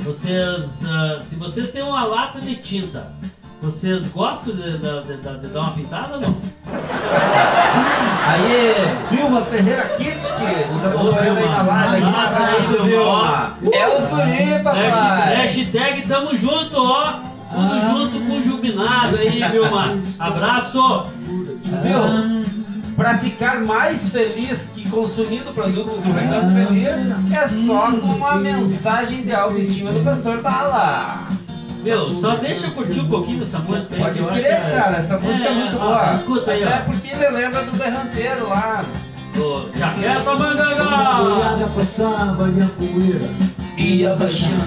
Vocês, ah, se vocês têm uma lata de tinta, vocês gostam de, de- de- de- de dar uma pintada ou não? Aí, Vilma Ferreira Kit, que nos acompanhando aí na live. Aqui, abraço, Vilma. É os guri, papai. hashtag tamo junto, ó. Tudo Ah. junto com o Jubinado aí, Vilma. Abraço. Viu? Pra ficar mais feliz que consumindo produtos do Recanto Feliz, é só com uma mensagem de autoestima do Pastor Bala. Meu, só deixa eu curtir um pouquinho dessa música aí. Pode crer, que é- cara, essa música é, muito ó, boa. Escuta aí, Até ó. porque me lembra do Derranteiro lá. Jaqueta Manganga! boiada passava e a poeira Ia baixando.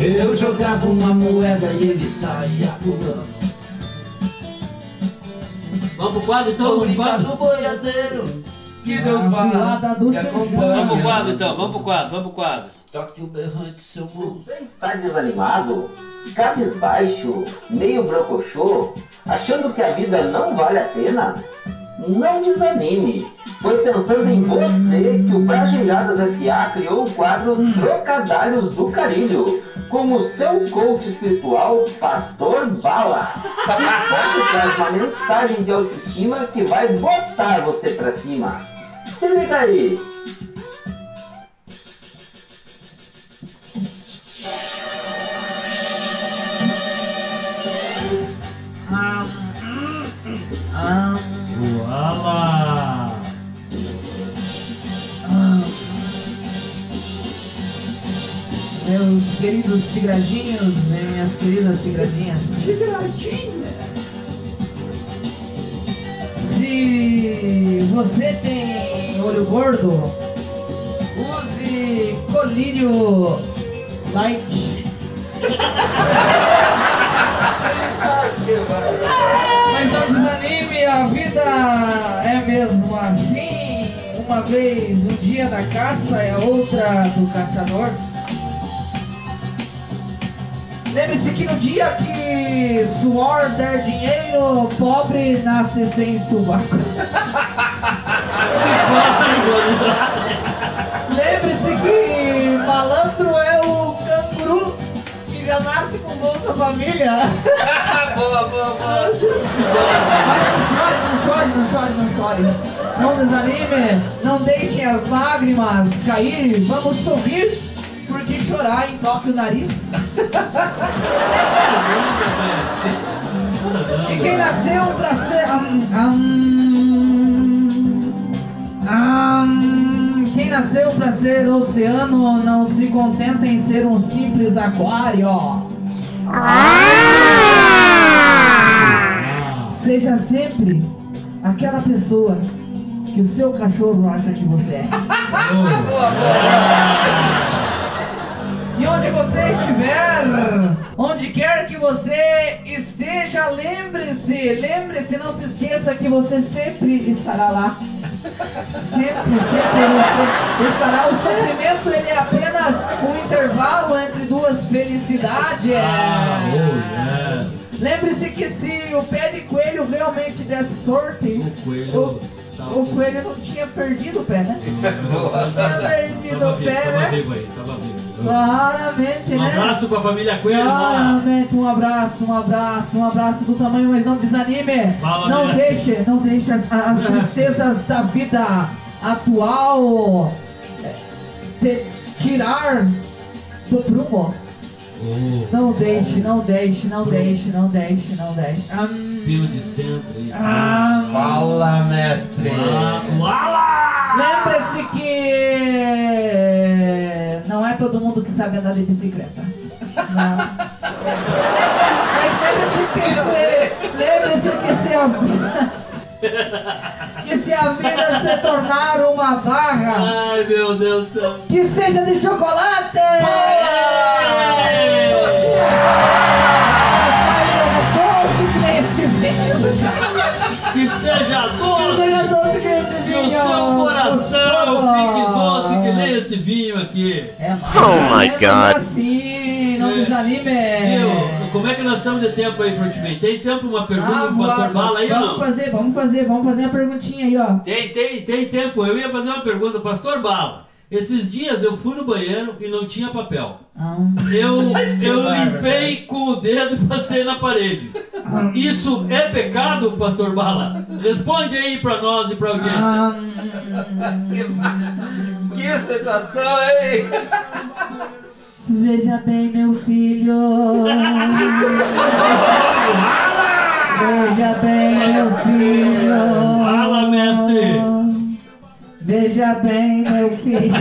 Eu jogava uma moeda e ele saía pulando. Vamos pro quadro então? Vamos pro Obrigado, quadro? boiadeiro. Que Deus A vá. voada do Xanxã. acompanhe. Vamos pro quadro então, vamos pro quadro, vamos pro quadro. Toque o berrante, seu moço. Você está desanimado? Cabisbaixo? Meio brocochô? Achando que a vida não vale a pena? Não desanime! Foi pensando em você que o Prajeiradas S.A. criou o quadro Trocadalhos do Carilho, com o seu coach espiritual, Pastor Bala, [laughs] que sempre traz uma mensagem de autoestima que vai botar você pra cima. Se liga aí! Ah, meus queridos tigradinhos e minhas queridas tigradinhas. Se você tem olho gordo, use colírio light Mas não desanime, a vida é mesmo assim. Uma vez, um dia da caça a outra do caçador. Lembre-se que no dia que suor der dinheiro, pobre nasce sem sovaco. [laughs] Lembre-se que malandro é o canguru que já nasce com Bolsa Família. [laughs] boa, boa, boa. Mas não chore, não chore, não chore, não chore. Não desanime, não deixem as lágrimas cair. Vamos sorrir, chorar entope o nariz. [laughs] E quem nasceu pra ser. Hum, hum, hum, quem nasceu pra ser oceano não se contenta em ser um simples aquário. Seja sempre aquela pessoa que o seu cachorro acha que você é. E onde você estiver, onde quer que você esteja, lembre-se, lembre-se, não se esqueça que você sempre estará lá. Sempre, sempre você estará. O sofrimento ele é apenas um intervalo entre duas felicidades. Ah, oh, yes. Lembre-se que se o pé de coelho realmente desse sorte, O coelho. tava- o coelho não tinha perdido o pé, né? Tinha perdido Tava o vivo, pé, tava né? vivo aí, tava vivo. Claramente, Um né? abraço pra família Coelho. Claramente, um abraço, um abraço, um abraço do tamanho, mas não desanime. Fala, não deixe, não deixe as, as tristezas da vida atual eh, te tirar do prumo. Oh, Não deixe, não deixe, não deixe, não deixe, não deixe. Hum, pino de centro. Ah, Fala, mestre. Uala! Uala! Lembre-se que todo mundo que sabe andar de bicicleta. Não. Mas lembre-se que se, lembre-se que se a vida que se a vida se tornar uma barra, Ai, meu Deus do céu. que seja de chocolate. Doce que este vinho. Que seja doce! seja doce que Que o seu coração fique nem esse vinho aqui. É mais Oh my menos God. assim, não É. desanime. Viu? Como é que nós estamos de tempo aí, Frontman? Tem tempo uma pergunta Ah, pro Pastor vamos- Bala aí ou Vamos não? fazer, vamos fazer, vamos fazer uma perguntinha aí, ó. Tem, tem, tem tempo. Eu ia fazer uma pergunta, Pastor Bala. Esses dias eu fui no banheiro e não tinha papel. Ah, Eu, [laughs] eu limpei com o dedo e passei na parede. Isso é pecado, Pastor Bala? Responde aí pra nós e pra audiência. ah, [laughs] Que situação, hein? veja bem, meu filho. Veja bem, meu filho. Fala, mestre. Veja bem, meu filho.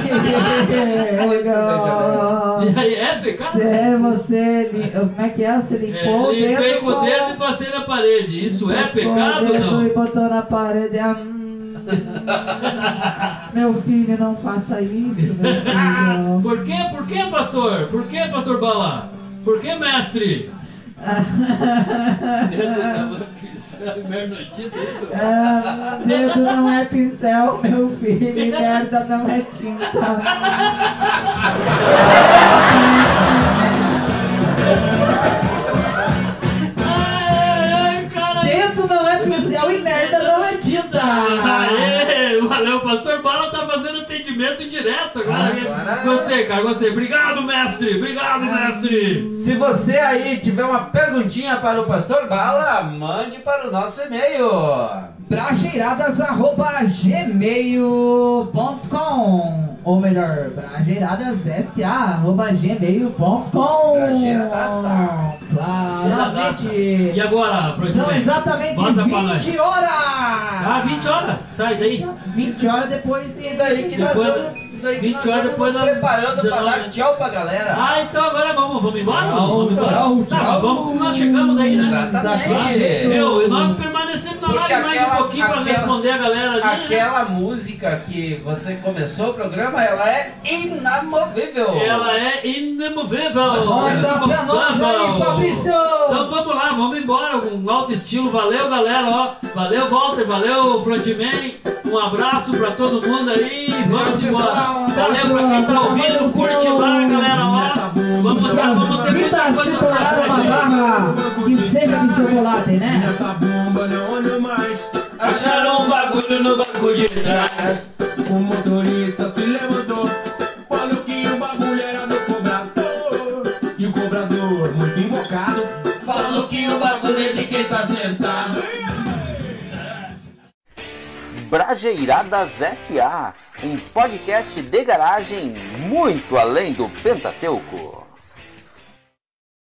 E aí, é pecado? Se você. li- Como é que é? Você É, limpou o limpei dedo. com o dedo e passei na parede. Isso é pecado o ou dedo E não? botou na parede. hum. [laughs] meu filho, não faça isso, meu [laughs] filho. Por quê? Por quê, pastor? Por quê, pastor Bala? Por quê, mestre? [laughs] Ah, dedo não é pincel, meu filho, merda não é tinta. Atendimento direto agora. Agora- Gostei, cara, gostei. Obrigado, mestre. Obrigado, mestre. Se você aí tiver uma perguntinha para o Pastor Bala, mande para o nosso e-mail. Brajeiradas.gmail.com Ou melhor, brajeiradas.sa.gmail.com Brajeiradaça. Cheiradaça. Claramente. E agora, Freud São exatamente Bota pra nós. 20 horas! Ah, 20 horas? Tá, e daí? 20 horas depois de. E daí que nós Depois- vamos, daí que 20 nós horas vamos depois nos nós- preparando para 19. dar tchau pra galera. Ah, então agora vamos, vamos embora? Tchau, vamos embora? tchau, Tá, tchau. mas vamos, nós chegamos daí, né? Exatamente. Meu, e nós permanecemos na Porque Fale mais aquela- um pouquinho pra aquela- responder a galera ali. né? Aquela música que você começou o programa, ela é inamovível. Ela é inamovível. Manda pra nós aí. Fabrício! Então vamos lá, vamos embora. Um alto estilo. Valeu, galera. Ó. Valeu, Walter. Valeu, Frontman. Um abraço pra todo mundo aí. Vamos embora. Valeu pra quem tá ouvindo. Curte lá, galera. Ó. Vamos lá, vamos ter muita coisa pra frente. barra que seja de chocolate, né? Nessa bomba não ando mais. Acharam um bagulho no banco de trás. O motorista se Brajeiradas SA, um podcast de garagem muito além do Pentateuco.